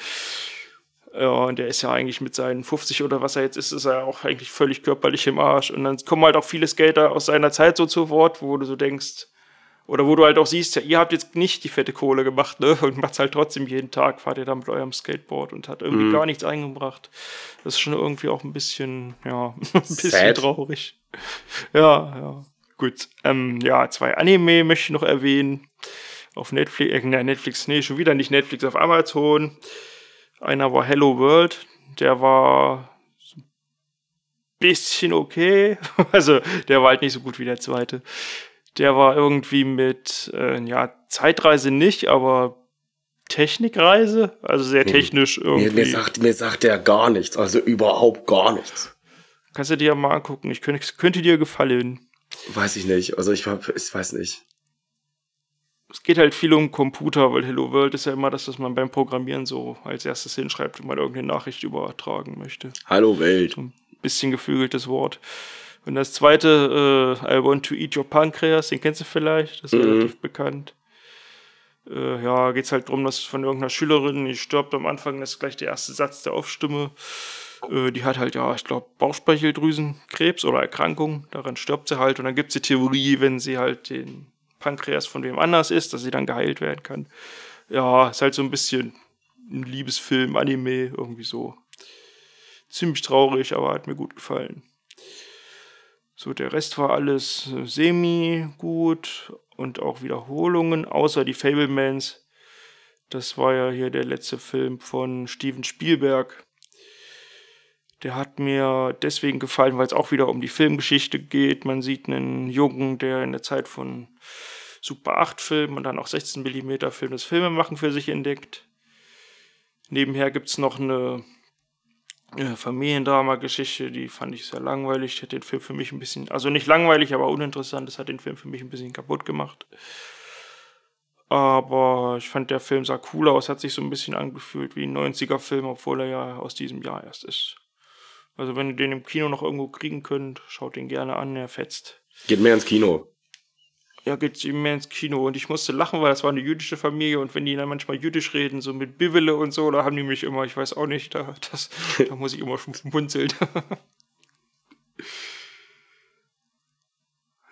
Ja, und der ist ja eigentlich mit seinen 50 oder was er jetzt ist, ist er auch eigentlich völlig körperlich im Arsch. Und dann kommen halt auch viele Skater aus seiner Zeit so zu Wort, wo du so denkst, oder wo du halt auch siehst, ja, ihr habt jetzt nicht die fette Kohle gemacht, ne? Und macht's halt trotzdem jeden Tag, fahrt ihr dann mit eurem Skateboard und hat irgendwie mhm. gar nichts eingebracht. Das ist schon irgendwie auch ein bisschen, ja, (laughs) ein bisschen Sad. traurig. Ja, ja. Gut. Ähm, ja, zwei Anime möchte ich noch erwähnen. Auf Netflix, äh, Netflix, nee, schon wieder nicht Netflix, auf Amazon. Einer war Hello World, der war ein bisschen okay. (laughs) Also, der war halt nicht so gut wie der zweite. Der war irgendwie mit, äh, ja, Zeitreise nicht, aber Technikreise, also sehr technisch irgendwie. Mir, mir, sagt, mir sagt der gar nichts, also überhaupt gar nichts. Kannst du dir ja mal angucken, ich könnte, könnte dir gefallen. Weiß ich nicht, also ich, ich weiß nicht es geht halt viel um Computer, weil Hello World ist ja immer das, was man beim Programmieren so als erstes hinschreibt, wenn man irgendeine Nachricht übertragen möchte. Hallo Welt. So ein bisschen geflügeltes Wort. Und das zweite, äh, I Want to Eat Your Pancreas, den kennst du vielleicht, das ist mhm. relativ bekannt. Äh, ja, geht es halt darum, dass von irgendeiner Schülerin, die stirbt am Anfang, das ist gleich der erste Satz der Aufstimme. Äh, die hat halt, ja, ich glaube, Bauchspeicheldrüsenkrebs oder Erkrankung, daran stirbt sie halt. Und dann gibt es die Theorie, wenn sie halt den Pankreas von wem anders ist, dass sie dann geheilt werden kann. Ja, ist halt so ein bisschen ein Liebesfilm, Anime, irgendwie so. Ziemlich traurig, aber hat mir gut gefallen. So, der Rest war alles semi gut und auch Wiederholungen, außer die Fablemans. Das war ja hier der letzte Film von Steven Spielberg. Der hat mir deswegen gefallen, weil es auch wieder um die Filmgeschichte geht. Man sieht einen Jungen, der in der Zeit von Super 8 Film und dann auch 16 mm Film das Filmemachen für sich entdeckt. Nebenher gibt es noch eine äh, Familiendrama-Geschichte, die fand ich sehr langweilig. Die hat den Film für mich ein bisschen, also nicht langweilig, aber uninteressant. Das hat den Film für mich ein bisschen kaputt gemacht. Aber ich fand, der Film sah cool aus, hat sich so ein bisschen angefühlt wie ein 90er-Film, obwohl er ja aus diesem Jahr erst ist. Also, wenn ihr den im Kino noch irgendwo kriegen könnt, schaut ihn gerne an, er fetzt. Geht mehr ins Kino ja, geht's ihm mehr ins Kino und ich musste lachen, weil das war eine jüdische Familie und wenn die dann manchmal jüdisch reden, so mit Bivele und so, da haben die mich immer, ich weiß auch nicht, da, das, (laughs) da muss ich immer schon schmunzeln. (laughs)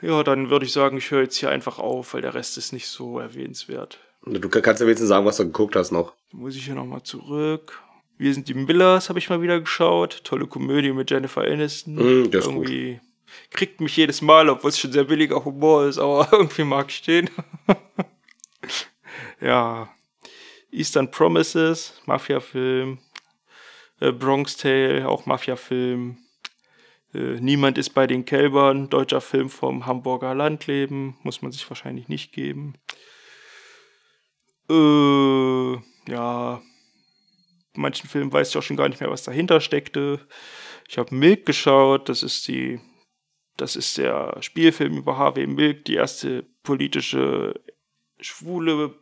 ja, dann würde ich sagen, ich höre jetzt hier einfach auf, weil der Rest ist nicht so erwähnenswert. Du kannst ja wenigstens sagen, was du geguckt hast noch. muss ich hier nochmal zurück. Wir sind die Millers, habe ich mal wieder geschaut. Tolle Komödie mit Jennifer Aniston. Mm, das Irgendwie gut kriegt mich jedes Mal, obwohl es schon sehr billiger Humor ist, aber (laughs) irgendwie mag ich den. (laughs) ja. Eastern Promises, Mafia-Film. Äh, Bronx Tale, auch Mafia-Film. Äh, Niemand ist bei den Kälbern, deutscher Film vom Hamburger Landleben, muss man sich wahrscheinlich nicht geben. Äh, ja, manchen Filmen weiß ich auch schon gar nicht mehr, was dahinter steckte. Ich habe Milk geschaut, das ist die das ist der Spielfilm über Harvey Milk, die erste politische schwule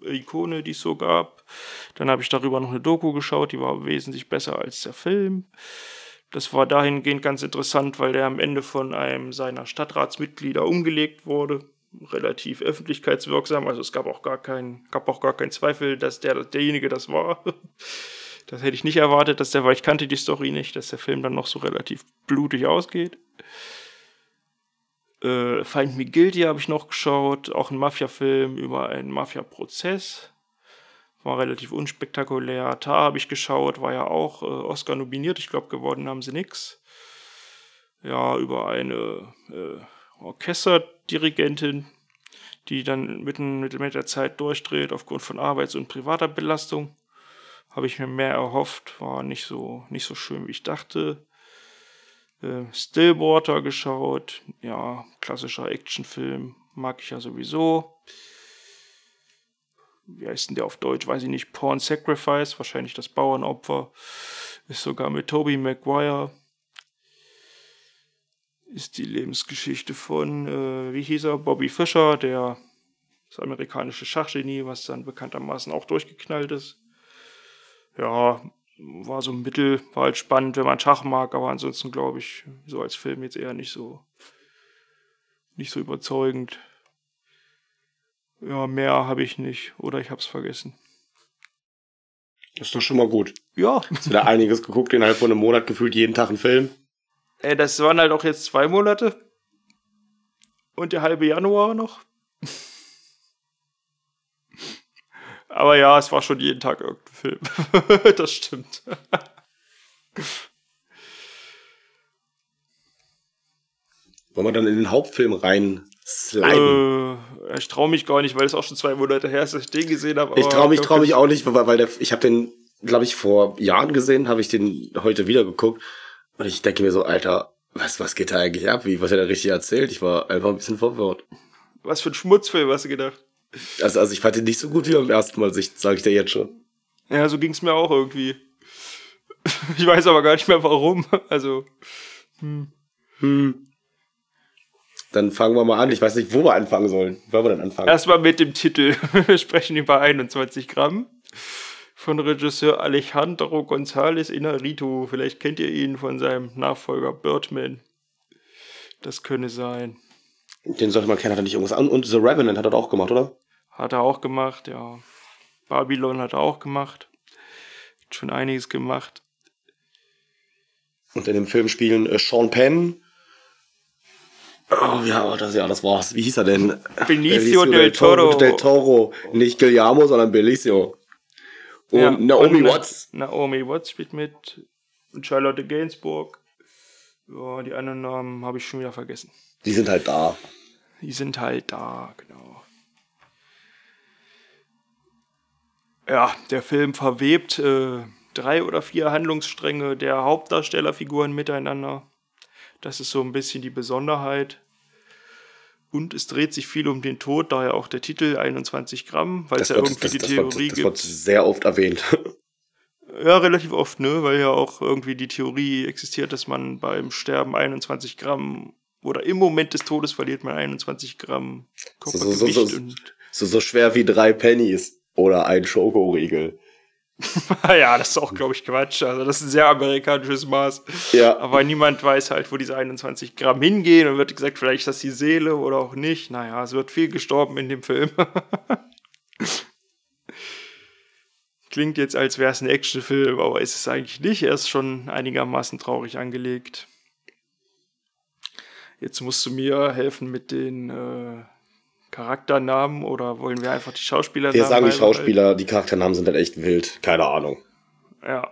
Ikone, die es so gab. Dann habe ich darüber noch eine Doku geschaut, die war wesentlich besser als der Film. Das war dahingehend ganz interessant, weil der am Ende von einem seiner Stadtratsmitglieder umgelegt wurde. Relativ öffentlichkeitswirksam, also es gab auch gar keinen, gab auch gar keinen Zweifel, dass der derjenige das war. (laughs) Das hätte ich nicht erwartet, dass der, weil ich kannte die Story nicht, dass der Film dann noch so relativ blutig ausgeht. Äh, Find Me Guilty habe ich noch geschaut, auch ein Mafia-Film über einen Mafia-Prozess. War relativ unspektakulär. Tar habe ich geschaut, war ja auch äh, Oscar nominiert. Ich glaube, gewonnen haben sie nix. Ja, über eine äh, Orchesterdirigentin, die dann mitten mit der Zeit durchdreht aufgrund von Arbeits- und privater Belastung. Habe ich mir mehr erhofft, war nicht so, nicht so schön, wie ich dachte. Äh, Stillwater geschaut, ja, klassischer Actionfilm, mag ich ja sowieso. Wie heißt denn der auf Deutsch? Weiß ich nicht. Porn Sacrifice, wahrscheinlich das Bauernopfer. Ist sogar mit Toby Maguire. Ist die Lebensgeschichte von, äh, wie hieß er, Bobby Fischer, der das amerikanische Schachgenie, was dann bekanntermaßen auch durchgeknallt ist. Ja, war so ein Mittel, war halt spannend, wenn man Schach mag, aber ansonsten glaube ich, so als Film jetzt eher nicht so, nicht so überzeugend. Ja, mehr habe ich nicht oder ich habe es vergessen. Das ist doch schon mal gut. Ja. Hast wieder einiges geguckt, innerhalb von einem Monat gefühlt jeden Tag ein Film. Ey, das waren halt auch jetzt zwei Monate. Und der halbe Januar noch. Aber ja, es war schon jeden Tag irgendein Film. (laughs) das stimmt. Wollen wir dann in den Hauptfilm rein sliden? Äh, ich traue mich gar nicht, weil es auch schon zwei Monate her ist, dass ich den gesehen habe. Ich traue mich, traue mich auch nicht, weil, weil der, ich habe den, glaube ich, vor Jahren gesehen, habe ich den heute wieder geguckt. Und ich denke mir so, Alter, was, was geht da eigentlich ab? Wie, was hat er richtig erzählt? Ich war einfach ein bisschen verwirrt. Was für ein Schmutzfilm hast du gedacht? Also, also ich fand ihn nicht so gut wie beim ersten Mal, sage ich dir jetzt schon. Ja, so ging es mir auch irgendwie. (laughs) Ich weiß aber gar nicht mehr warum. Also. Hm. Hm. Dann fangen wir mal an. Ich weiß nicht, wo wir anfangen sollen. Wollen wir dann anfangen? Erstmal mit dem Titel. (laughs) Wir sprechen über 21 Gramm von Regisseur Alejandro González Inarritu. Vielleicht kennt ihr ihn von seinem Nachfolger Birdman. Das könne sein. Den sollte man kennen, hat er nicht irgendwas an. Und The Revenant hat er auch gemacht, oder? Hat er auch gemacht, ja. Babylon hat er auch gemacht. Hat schon einiges gemacht. Und in dem Film spielen äh, Sean Penn. Oh ja, das, ja, das war's. Wie hieß er denn? Benicio, Benicio del, Toro. Del Toro. Nicht Guillermo, sondern Benicio. Und ja, Naomi und Watts. Naomi Watts spielt mit. Und Charlotte Gainsbourg. Ja, die anderen Namen habe ich schon wieder vergessen. Die sind halt da. Die sind halt da, genau. Ja, der Film verwebt äh, drei oder vier Handlungsstränge der Hauptdarstellerfiguren miteinander. Das ist so ein bisschen die Besonderheit. Und es dreht sich viel um den Tod, daher auch der Titel 21 Gramm, weil es ja wird, irgendwie das, die das Theorie wird, das gibt. wird sehr oft erwähnt. (laughs) Ja, relativ oft, ne? Weil ja auch irgendwie die Theorie existiert, dass man beim Sterben 21 Gramm oder im Moment des Todes verliert man 21 Gramm Körpergewicht. So, so, so, so, so schwer wie drei Pennies oder ein Schokoriegel. (laughs) ja, das ist auch, glaube ich, Quatsch. Also, das ist ein sehr amerikanisches Maß. Ja. Aber niemand weiß halt, wo diese 21 Gramm hingehen. Und wird gesagt, vielleicht ist das die Seele oder auch nicht. Naja, es wird viel gestorben in dem Film. (laughs) Klingt jetzt, als wäre es ein Actionfilm, aber ist es eigentlich nicht. Er ist schon einigermaßen traurig angelegt. Jetzt musst du mir helfen mit den äh, Charakternamen oder wollen wir einfach die Schauspielernamen? Wir sagen die Schauspieler, die Charakternamen sind halt echt wild. Keine Ahnung. Ja.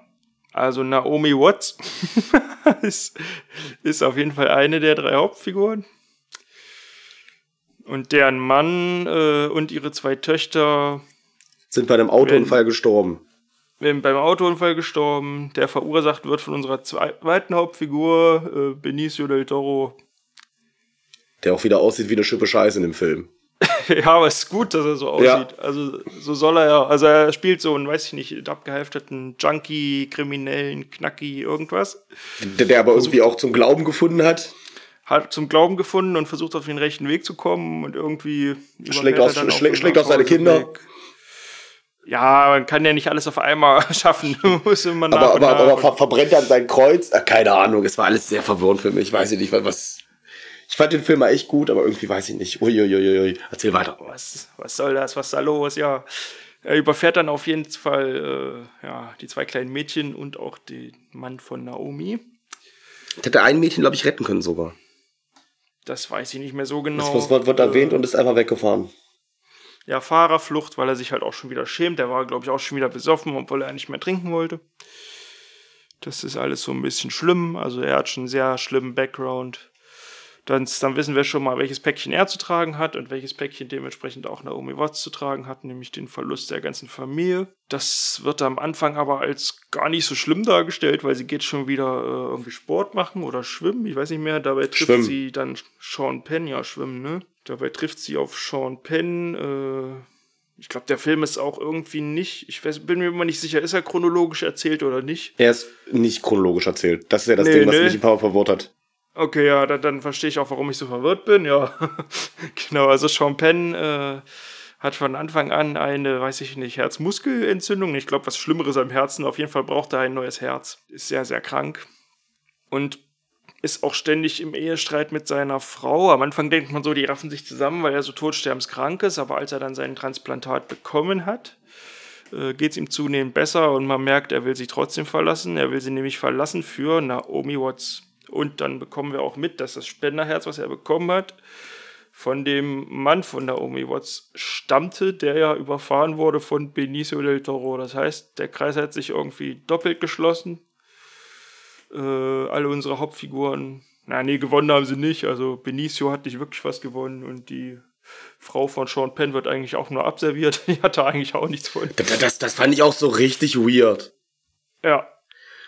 Also Naomi Watts (laughs) ist, ist auf jeden Fall eine der drei Hauptfiguren. Und deren Mann äh, und ihre zwei Töchter sind bei einem Autounfall werden, gestorben. Werden beim Autounfall gestorben, der verursacht wird von unserer zweiten Hauptfigur, äh, Benicio del Toro. Der auch wieder aussieht wie eine Schippe Scheiße in dem Film. (laughs) ja, aber es ist gut, dass er so aussieht. Ja. Also, so soll er ja. Also, er spielt so einen, weiß ich nicht, abgehalfterten Junkie, Kriminellen, Knacki, irgendwas. Der, der aber versucht, irgendwie auch zum Glauben gefunden hat. Hat zum Glauben gefunden und versucht auf den rechten Weg zu kommen und irgendwie. Schlägt auf, schlägt, schlägt auf seine Kinder. Weg. Ja, man kann ja nicht alles auf einmal (laughs) schaffen. Muss immer nach aber, aber, aber ver verbrennt dann sein Kreuz? Ach, keine Ahnung, es war alles sehr verwirrend für mich. Ich weiß nicht, was. Ich fand den Film mal echt gut, aber irgendwie weiß ich nicht. Uiuiui. Erzähl weiter. Was, was soll das? Was ist da los? Ja. Er überfährt dann auf jeden Fall äh, ja, die zwei kleinen Mädchen und auch den Mann von Naomi. Ich hätte ein Mädchen, glaube ich, retten können sogar. Das weiß ich nicht mehr so genau. Das wird, wird erwähnt und ist einfach weggefahren. Ja, Fahrerflucht, weil er sich halt auch schon wieder schämt. Der war, glaube ich, auch schon wieder besoffen, obwohl er nicht mehr trinken wollte. Das ist alles so ein bisschen schlimm. Also er hat schon einen sehr schlimmen Background. Dann, dann wissen wir schon mal, welches Päckchen er zu tragen hat und welches Päckchen dementsprechend auch Naomi Watts zu tragen hat, nämlich den Verlust der ganzen Familie. Das wird am Anfang aber als gar nicht so schlimm dargestellt, weil sie geht schon wieder äh, irgendwie Sport machen oder schwimmen, ich weiß nicht mehr. Dabei trifft schwimmen. sie dann Sean Penn, ja, schwimmen, ne? Dabei trifft sie auf Sean Penn. Äh, ich glaube, der Film ist auch irgendwie nicht, ich weiß, bin mir immer nicht sicher, ist er chronologisch erzählt oder nicht? Er ist nicht chronologisch erzählt. Das ist ja das nee, Ding, was nee. mich ein paar verwirrt hat. Okay, ja, dann, dann verstehe ich auch, warum ich so verwirrt bin. Ja, (laughs) genau. Also Sean Penn äh, hat von Anfang an eine, weiß ich nicht, Herzmuskelentzündung. Ich glaube, was Schlimmeres am Herzen. Auf jeden Fall braucht er ein neues Herz. Ist sehr, sehr krank. Und ist auch ständig im Ehestreit mit seiner Frau. Am Anfang denkt man so, die raffen sich zusammen, weil er so todsterbenskrank ist. Aber als er dann sein Transplantat bekommen hat, äh, geht es ihm zunehmend besser und man merkt, er will sie trotzdem verlassen. Er will sie nämlich verlassen für Naomi Watts und dann bekommen wir auch mit, dass das Spenderherz, was er bekommen hat, von dem Mann von Naomi Watts stammte, der ja überfahren wurde von Benicio del Toro. Das heißt, der Kreis hat sich irgendwie doppelt geschlossen. Äh, alle unsere Hauptfiguren, na nee, gewonnen haben sie nicht. Also Benicio hat nicht wirklich was gewonnen und die Frau von Sean Penn wird eigentlich auch nur abserviert. (laughs) Die hatte eigentlich auch nichts von. Das, das, das fand ich auch so richtig weird. Ja,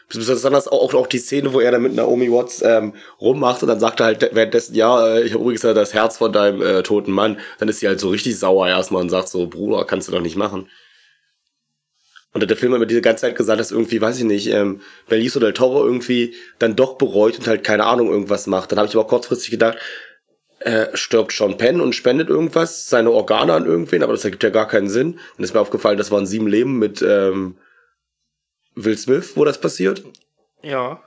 Besonders auch, auch die Szene, wo er dann mit Naomi Watts ähm, rummacht und dann sagt er halt währenddessen, ja, äh, ich habe übrigens das Herz von deinem äh, toten Mann. Dann ist sie halt so richtig sauer erstmal und sagt so, Bruder, kannst du doch nicht machen. Und der Film hat mir diese ganze Zeit gesagt, dass irgendwie, weiß ich nicht, ähm, Beliso del Toro irgendwie dann doch bereut und halt keine Ahnung irgendwas macht. Dann habe ich aber kurzfristig gedacht, äh, stirbt Sean Penn und spendet irgendwas, seine Organe an irgendwen, aber das ergibt ja gar keinen Sinn. Dann ist mir aufgefallen, das waren sieben Leben mit ähm, Will Smith, wo das passiert. Ja.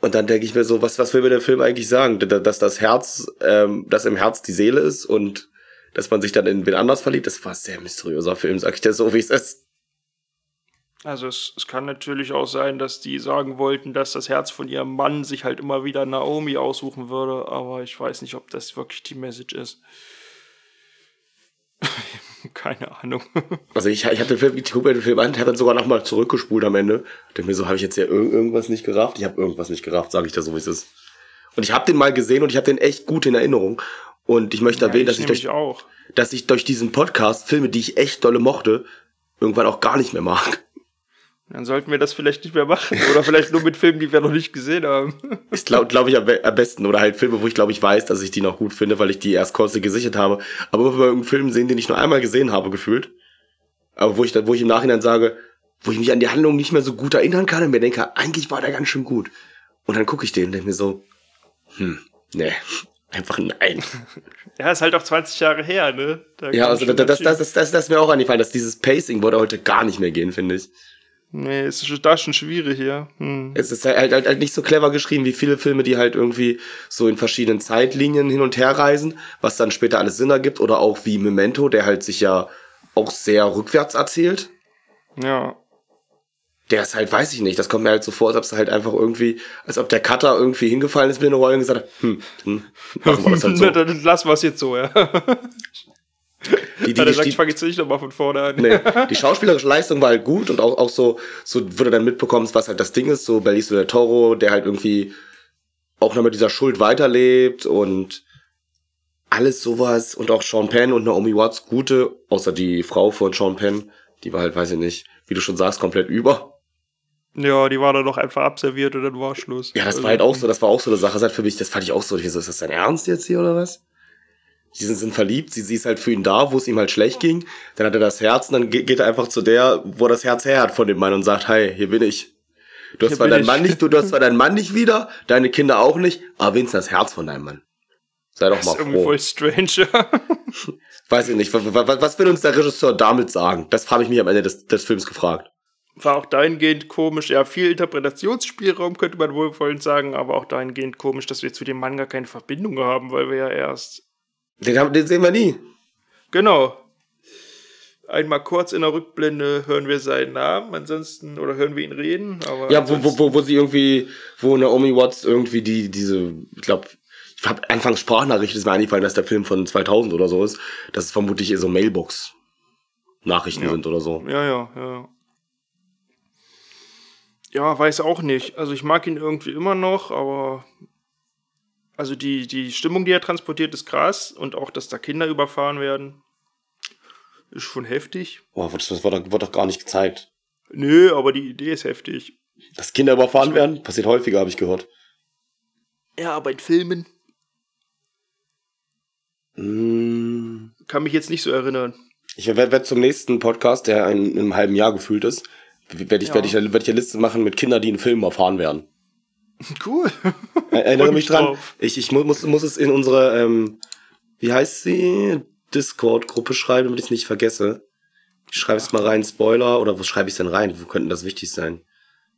Und dann denke ich mir so, was, was will mir der Film eigentlich sagen? Dass das Herz, ähm, dass im Herz die Seele ist und dass man sich dann in wen anders verliebt, das war ein sehr mysteriöser Film, sag ich dir so, wie es ist. Also es, es kann natürlich auch sein, dass die sagen wollten, dass das Herz von ihrem Mann sich halt immer wieder Naomi aussuchen würde, aber ich weiß nicht, ob das wirklich die Message ist. (laughs) Keine Ahnung. Also ich, ich hatte den Film, ich gucke mir den Film an, habe dann sogar nochmal zurückgespult am Ende. Denke mir so, habe ich jetzt ja irg irgendwas nicht gerafft? Ich habe irgendwas nicht gerafft, sage ich da so, wie es ist. Und ich habe den mal gesehen und ich habe den echt gut in Erinnerung. Und ich möchte ja, erwähnen, dass ich, durch, auch. dass ich durch diesen Podcast Filme, die ich echt dolle mochte, irgendwann auch gar nicht mehr mag. Dann sollten wir das vielleicht nicht mehr machen. Oder vielleicht nur mit Filmen, die wir noch nicht gesehen haben. Ist, glaube glaub ich, am, am, besten. Oder halt Filme, wo ich, glaube ich, weiß, dass ich die noch gut finde, weil ich die erst kurz gesichert habe. Aber wenn wir irgendeinen Film sehen, den ich nur einmal gesehen habe, gefühlt. Aber wo ich, wo ich im Nachhinein sage, wo ich mich an die Handlung nicht mehr so gut erinnern kann und mir denke, eigentlich war der ganz schön gut. Und dann gucke ich den und denke mir so, hm, nee, einfach nein. (laughs) Ja, ist halt auch 20 Jahre her, ne? Da ja, also das, das, das, das, das, das ist mir auch angefallen, dass dieses Pacing würde heute gar nicht mehr gehen, finde ich. Nee, es ist da schon schwierig, ja. Hm. Es ist halt, halt, halt nicht so clever geschrieben wie viele Filme, die halt irgendwie so in verschiedenen Zeitlinien hin und her reisen, was dann später alles Sinn ergibt. Oder auch wie Memento, der halt sich ja auch sehr rückwärts erzählt. Ja. Der ist halt, weiß ich nicht, das kommt mir halt so vor, als ob es halt einfach irgendwie, als ob der Cutter irgendwie hingefallen ist mit einer Rolle und gesagt hat, hm, hm machen wir das halt (laughs) so. Wir es jetzt so, ja. Die, die, ja, sagt, ich fange jetzt nicht nochmal von vorne an. Nee, (laughs) die schauspielerische Leistung war halt gut und auch, auch so, so wurde dann mitbekommst, was halt das Ding ist, so Beliso del Toro, der halt irgendwie auch noch mit dieser Schuld weiterlebt und alles sowas und auch Sean Penn und Naomi Watts gute, außer die Frau von Sean Penn, die war halt, weiß ich nicht, wie du schon sagst, komplett über. Ja, die war dann doch einfach abserviert und dann war Schluss. Ja, das also, war halt auch so, das war auch so eine Sache, das halt für mich, das fand ich auch so, ist das dein Ernst jetzt hier oder was? Die sind, sind verliebt, sie, sie ist halt für ihn da, wo es ihm halt schlecht ging. Dann hat er das Herz und dann geht, er einfach zu der, wo das Herz her hat von dem Mann und sagt, hey, hier bin ich. Du hast hier zwar deinen Mann nicht, du, du hast zwar deinen Mann nicht wieder, deine Kinder auch nicht, aber wenigstens das Herz von deinem Mann. Sei doch das mal ist froh. voll strange. (laughs) Weiß ich nicht. Was, was, was will uns der Regisseur damit sagen? Das habe ich mich am Ende des, des Films gefragt. War auch dahingehend komisch. Ja, viel Interpretationsspielraum könnte man wohlwollend sagen, aber auch dahingehend komisch, dass wir zu dem Mann gar keine Verbindung haben, weil wir ja erst den, haben, den sehen wir nie. Genau. Einmal kurz in der Rückblende hören wir seinen Namen, ansonsten, oder hören wir ihn reden, aber. Ja, wo, wo, wo, wo sie irgendwie, wo Naomi Watts irgendwie die, diese, ich glaube, ich habe anfangs Sprachnachricht ist mir eingefallen, dass der Film von 2000 oder so ist, dass es vermutlich eher so Mailbox-Nachrichten Ja. sind oder so. Ja, ja, ja. Ja, weiß auch nicht. Also ich mag ihn irgendwie immer noch, aber also die, die Stimmung, die er transportiert, ist krass und auch, dass da Kinder überfahren werden, ist schon heftig. Boah, das, wird, doch, wird doch gar nicht gezeigt. Nö, aber die Idee ist heftig. Dass Kinder überfahren werden, passiert häufiger, habe ich gehört. Ja, aber in Filmen Hm, kann mich jetzt nicht so erinnern. Ich werde werd zum nächsten Podcast, der in, in einem halben Jahr gefühlt ist, werde ich, Ja. werd ich, werd ich eine Liste machen mit Kindern, die in Filmen erfahren werden. (laughs) Cool. Er- Erinnere mich dran. Ich, ich mu- muss, muss es in unsere, ähm, wie heißt sie? Discord-Gruppe schreiben, damit ich es nicht vergesse. Ich schreibe es mal rein, Spoiler, oder wo schreibe ich es denn rein? Wo könnten das wichtig sein?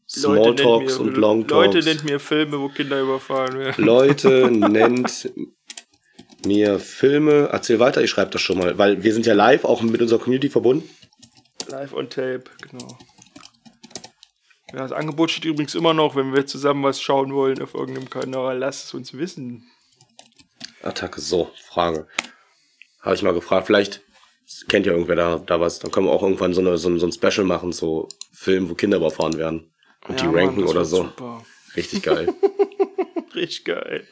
Smalltalks und Long Talks. Leute nennt mir Filme, wo Kinder überfahren werden. Leute (laughs) nennt mir Filme. Erzähl weiter, ich schreibe das schon mal, weil wir sind ja live auch mit unserer Community verbunden. Live on Tape, genau. Ja, das Angebot steht übrigens immer noch, wenn wir zusammen was schauen wollen auf irgendeinem Kanal. Lasst es uns wissen. Attacke, so, Frage. Habe ich mal gefragt, vielleicht kennt ja irgendwer da, da was, dann können wir auch irgendwann so, eine, so, ein, so ein Special machen, so Film, wo Kinder überfahren werden. Und Ja, die ranken Mann, oder so. Super. Richtig geil. (laughs) Richtig geil.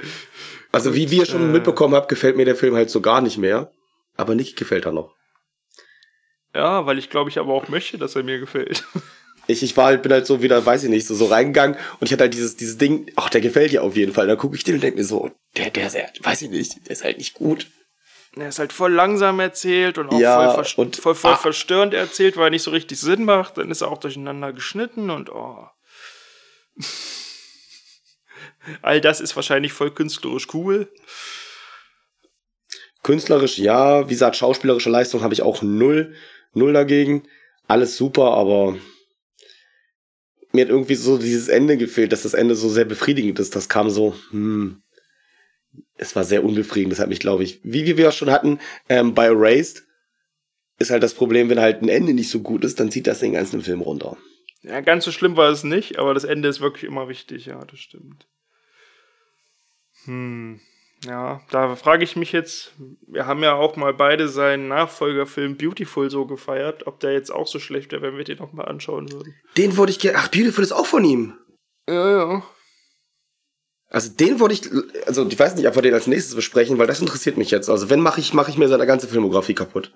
Also wie wir schon äh, mitbekommen habt, gefällt mir der Film halt so gar nicht mehr. Aber Niki gefällt er noch. Ja, weil ich glaube, ich aber auch möchte, dass er mir gefällt. (laughs) Ich, ich war halt, bin halt so wieder, weiß ich nicht, so, so reingegangen und ich hatte halt dieses, dieses Ding, ach, der gefällt dir auf jeden Fall. Dann gucke ich den und denke mir so, der, der ist, weiß ich nicht, der ist halt nicht gut. Er ist halt voll langsam erzählt und auch Ja, voll, verst und- voll, voll ah. verstörend erzählt, weil er nicht so richtig Sinn macht. Dann ist er auch durcheinander geschnitten und oh. (laughs) All das ist wahrscheinlich voll künstlerisch cool. Künstlerisch, ja, wie gesagt, schauspielerische Leistung habe ich auch null, null dagegen. Alles super, aber mir hat irgendwie so dieses Ende gefehlt, dass das Ende so sehr befriedigend ist. Das kam so, hm, es war sehr unbefriedigend. Das hat mich, glaube ich, wie, wie wir schon hatten, ähm, bei Erased ist halt das Problem, wenn halt ein Ende nicht so gut ist, dann zieht das den ganzen Film runter. Ja, ganz so schlimm war es nicht, aber das Ende ist wirklich immer wichtig, ja, das stimmt. Hm, ja, da frage ich mich jetzt, wir haben ja auch mal beide seinen Nachfolgerfilm Beautiful so gefeiert, ob der jetzt auch so schlecht wäre, wenn wir den nochmal anschauen würden. Den wollte ich gerne, ach, Beautiful ist auch von ihm. Ja, ja. Also den wollte ich, also ich weiß nicht, ob wir den als nächstes besprechen, weil das interessiert mich jetzt. Also wenn mache ich, mache ich mir seine ganze Filmografie kaputt.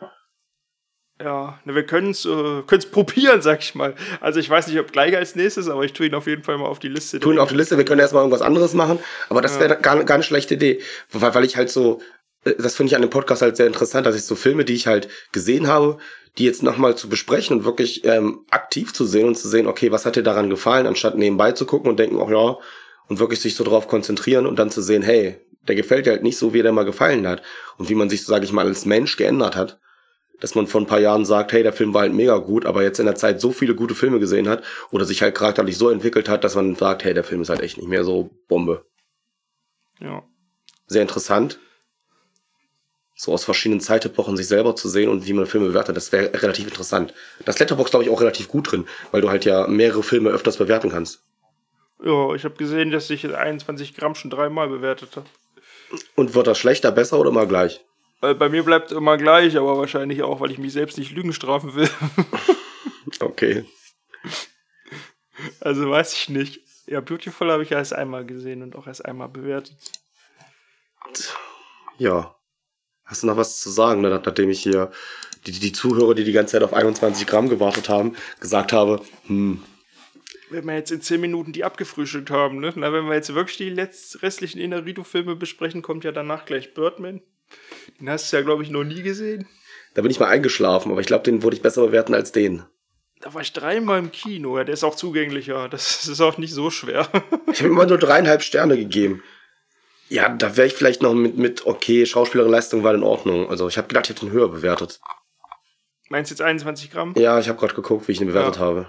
Ja, ne, wir können es äh, können's probieren, sag ich mal. Also ich weiß nicht, ob gleich als nächstes, aber ich tue ihn auf jeden Fall mal auf die Liste. tun auf die Liste, wir können erstmal irgendwas anderes machen, aber das wäre gar, gar eine schlechte Idee, weil, weil ich halt so, äh, das finde ich an dem Podcast halt sehr interessant, dass ich so Filme, die ich halt gesehen habe, die jetzt nochmal zu besprechen und wirklich ähm, aktiv zu sehen und zu sehen, okay, was hat dir daran gefallen, anstatt nebenbei zu gucken und denken, ach ja, und wirklich sich so drauf konzentrieren und dann zu sehen, hey, der gefällt dir halt nicht so, wie der mal gefallen hat und wie man sich, so sage ich mal, als Mensch geändert hat. Dass man vor ein paar Jahren sagt, hey, der Film war halt mega gut, aber jetzt in der Zeit so viele gute Filme gesehen hat oder sich halt charakterlich so entwickelt hat, dass man sagt, hey, der Film ist halt echt nicht mehr so Bombe. Ja. Sehr interessant. So aus verschiedenen Zeitepochen sich selber zu sehen und wie man Filme bewertet, das wäre relativ interessant. Das Letterbox glaube ich auch relativ gut drin, weil du halt ja mehrere Filme öfters bewerten kannst. Ja, ich habe gesehen, dass ich 21 Gramm schon dreimal bewertet habe. Und wird das schlechter, besser oder mal gleich? Weil bei mir bleibt immer gleich, aber wahrscheinlich auch, weil ich mich selbst nicht Lügen strafen will. (laughs) Okay. also weiß ich nicht. Ja, Beautiful habe ich erst einmal gesehen und auch erst einmal bewertet. Ja. Hast du noch was zu sagen, ne, nachdem ich hier die, die Zuhörer, die die ganze Zeit auf 21 Gramm gewartet haben, gesagt habe, hm, Wenn wir jetzt in 10 Minuten die abgefrühstückt haben, ne? Na, wenn wir jetzt wirklich die restlichen Inarito-Filme besprechen, kommt ja danach gleich Birdman. Den hast du ja, glaube ich, noch nie gesehen. da bin ich mal eingeschlafen, aber ich glaube, den würde ich besser bewerten als den. Da war ich dreimal im Kino. Ja, der ist auch zugänglicher. Das (laughs) ist auch nicht so schwer. Ich habe immer nur dreieinhalb Sterne gegeben. Ja, da wäre ich vielleicht noch mit, mit okay, Schauspielerleistung war in Ordnung. Also ich habe gedacht, ich hätte ihn höher bewertet. Meinst du jetzt 21 Gramm? Ja, ich habe gerade geguckt, wie ich ihn bewertet Ja. habe.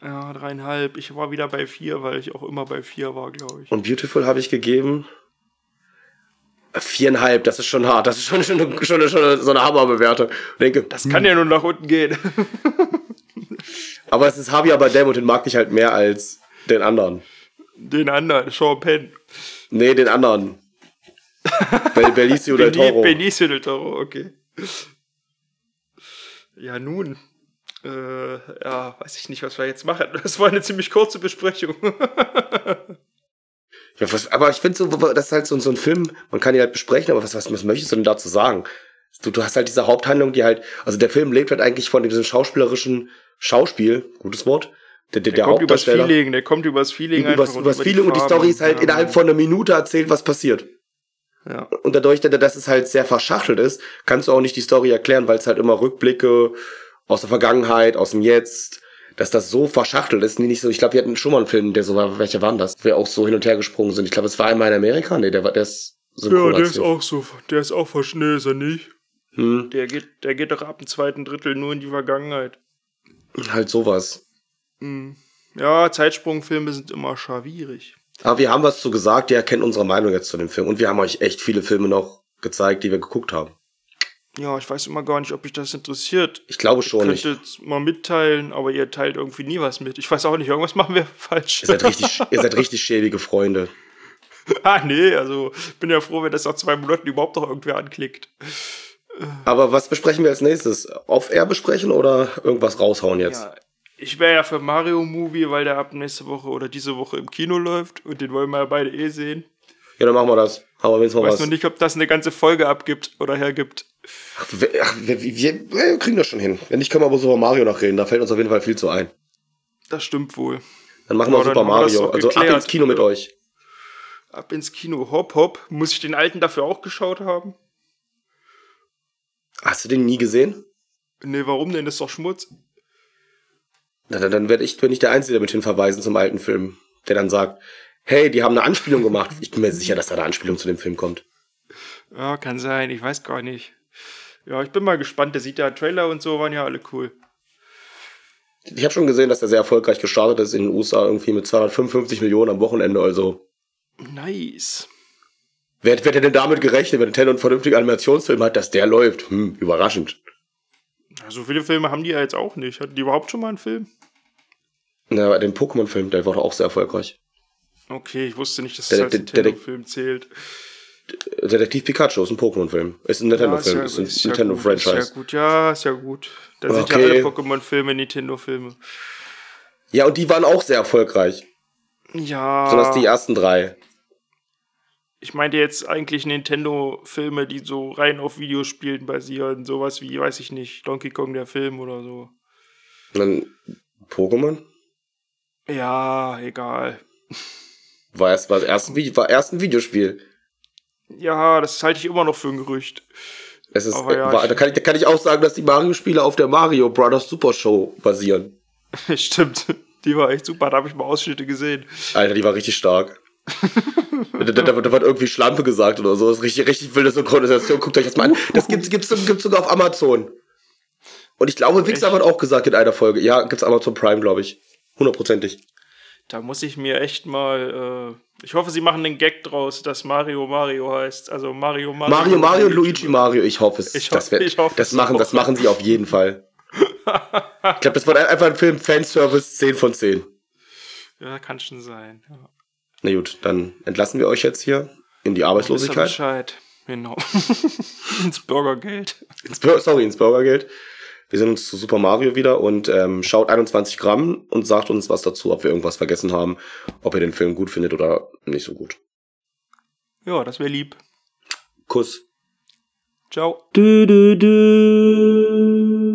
Ja, dreieinhalb. Ich war wieder bei vier, weil ich auch immer bei vier war, glaube ich. Und Beautiful habe ich gegeben. Viereinhalb, das ist schon hart. Das ist schon, schon, schon, schon so eine Hammerbewertung. Ich denke, Das kann ja nur nach unten gehen. aber es ist Javier Bardem und den mag ich halt mehr als den anderen. Den anderen, Sean Penn. Nee, den anderen. (laughs) Bel Belicio del Toro. Benicio del Toro, okay. Ja, nun. Äh, ja, weiß ich nicht, was wir jetzt machen. Das war eine ziemlich kurze Besprechung. (laughs) Ja, was, aber ich finde so, das ist halt so, so ein Film, man kann ihn halt besprechen, aber was, was, was möchtest du denn dazu sagen? Du, du hast halt diese Haupthandlung, die halt, also der Film lebt halt eigentlich von diesem schauspielerischen Schauspiel, gutes Wort, der, der, Der, der kommt übers. Feeling, der kommt übers Feeling Übers, einfach übers über die Feeling und die. Story ist halt Ja, innerhalb von einer Minute erzählt, was passiert. Ja. Und dadurch, dass es halt sehr verschachtelt ist, kannst du auch nicht die Story erklären, weil es halt immer Rückblicke aus der Vergangenheit, aus dem Jetzt, dass das so verschachtelt ist. Nee, nicht so, ich glaube, wir hatten schon mal einen Film, der so war, welcher waren das? Wir auch so hin und her gesprungen sind. Ich glaube, es war einmal in Amerika. Nee, der war, der ist synchron ja, der ist auch so, der ist auch verschnell, ist er nicht? Hm, Der geht, der geht doch ab dem zweiten Drittel nur in die Vergangenheit. halt sowas. Hm. Ja, Zeitsprungfilme sind immer schwierig. Aber wir haben was zu gesagt, ihr kennt unsere Meinung jetzt zu dem Film. Und wir haben euch echt viele Filme noch gezeigt, die wir geguckt haben. Ja, ich weiß immer gar nicht, ob mich das interessiert. Ich glaube schon nicht. Könntet mal mitteilen, aber ihr teilt irgendwie nie was mit. Ich weiß auch nicht, irgendwas machen wir (laughs) falsch. Ihr seid richtig, ihr seid richtig schäbige Freunde. (laughs) ah, nee, also bin ja froh, wenn das nach zwei Monaten überhaupt noch irgendwer anklickt. Aber was besprechen wir als nächstes? Auf-Air besprechen oder irgendwas raushauen jetzt? Ja, ich wäre ja für Mario Movie, weil der ab nächste Woche oder diese Woche im Kino läuft und den wollen wir ja beide eh sehen. Ja, dann machen wir das. Haben wir wenigstens Ich mal weiß was. noch nicht, ob das eine ganze Folge abgibt oder hergibt. Ach, wir, ach, wir, wir, wir kriegen das schon hin. Wenn nicht, können wir aber Super Mario noch reden. Da fällt uns auf jeden Fall viel zu ein. Das stimmt wohl. Dann machen wir Super Mario. Also ab ins Kino mit euch. Ab ins Kino. Hopp, hopp. Muss ich den alten dafür auch geschaut haben? Hast du den nie gesehen? Nee, warum denn? Das ist doch Schmutz. Na, dann, dann werde ich, bin ich der Einzige, der mit hinverweisen zum alten Film. Der dann sagt, hey, die haben eine Anspielung gemacht. Ich bin mir sicher, dass da eine Anspielung zu dem Film kommt. Ja, kann sein. Ich weiß gar nicht. Ja, ich bin mal gespannt. Der sieht ja Trailer und so, waren ja alle cool. Ich habe schon gesehen, dass der sehr erfolgreich gestartet ist in den USA, irgendwie mit 255 Millionen am Wochenende. Also, Nice. wer, wer hätte denn damit gerechnet, wenn Nintendo einen vernünftigen Animationsfilm hat, dass der läuft? Hm, überraschend. So viele Filme haben die ja jetzt auch nicht. Hatten die überhaupt schon mal einen Film? Na, den Pokémon-Film, der war doch auch sehr erfolgreich. Okay, ich wusste nicht, dass Der- das als der- der- Nintendo-Film zählt. Detektiv Pikachu ist ein Pokémon-Film. Ist ein Nintendo-Film, ist ein ist ja Nintendo-Franchise. Ist ja gut, ja, ist ja gut. Da sind ja Okay. alle Pokémon-Filme Nintendo-Filme. Ja, und die waren auch sehr erfolgreich. Ja. Besonders die ersten drei. Ich meinte jetzt eigentlich Nintendo-Filme, die so rein auf Videospielen basieren. Sowas wie, weiß ich nicht, Donkey Kong der Film oder so. Und dann Pokémon? Ja, egal. War erst, war erst, ein war erst ein Videospiel. Ja, das halte ich immer noch für ein Gerücht. Es ist, ja, da, kann ich, da kann ich auch sagen, dass die Mario-Spiele auf der Mario Brothers Super Show basieren. (laughs) Stimmt. Die war echt super, da habe ich mal Ausschnitte gesehen. Alter, die war richtig stark. (laughs) da, da, da, wird irgendwie Schlampe gesagt oder so. Das ist richtig, richtig wilde Synchronisation. Guckt euch das mal an. Das gibt's, gibt's, gibt's sogar auf Amazon. Und ich glaube, Wixer wird auch gesagt in einer Folge. Ja, gibt's Amazon Prime, glaube ich. Hundertprozentig. Da muss ich mir echt mal. Äh, ich hoffe, sie machen einen Gag draus, dass Mario Mario heißt. Also Mario Mario. Mario, Mario und Luigi Mario. Ich hoffe es. Ich das, hoffe- wär- ich hoffe das machen, das machen sie auf jeden Fall. ich glaube, das wird einfach ein Film Fanservice 10 von 10. Ja, kann schon sein. Ja. Na gut, dann entlassen wir euch jetzt hier in die Arbeitslosigkeit. Bescheid. Genau. (laughs) Ins Bürgergeld. Ins, Bur- sorry, ins Burgergeld. Wir sehen uns zu Super Mario wieder und ähm, schaut 21 Gramm und sagt uns was dazu, ob wir irgendwas vergessen haben, ob ihr den Film gut findet oder nicht so gut. Ja, das wäre lieb. Kuss. Ciao. Du, du, du.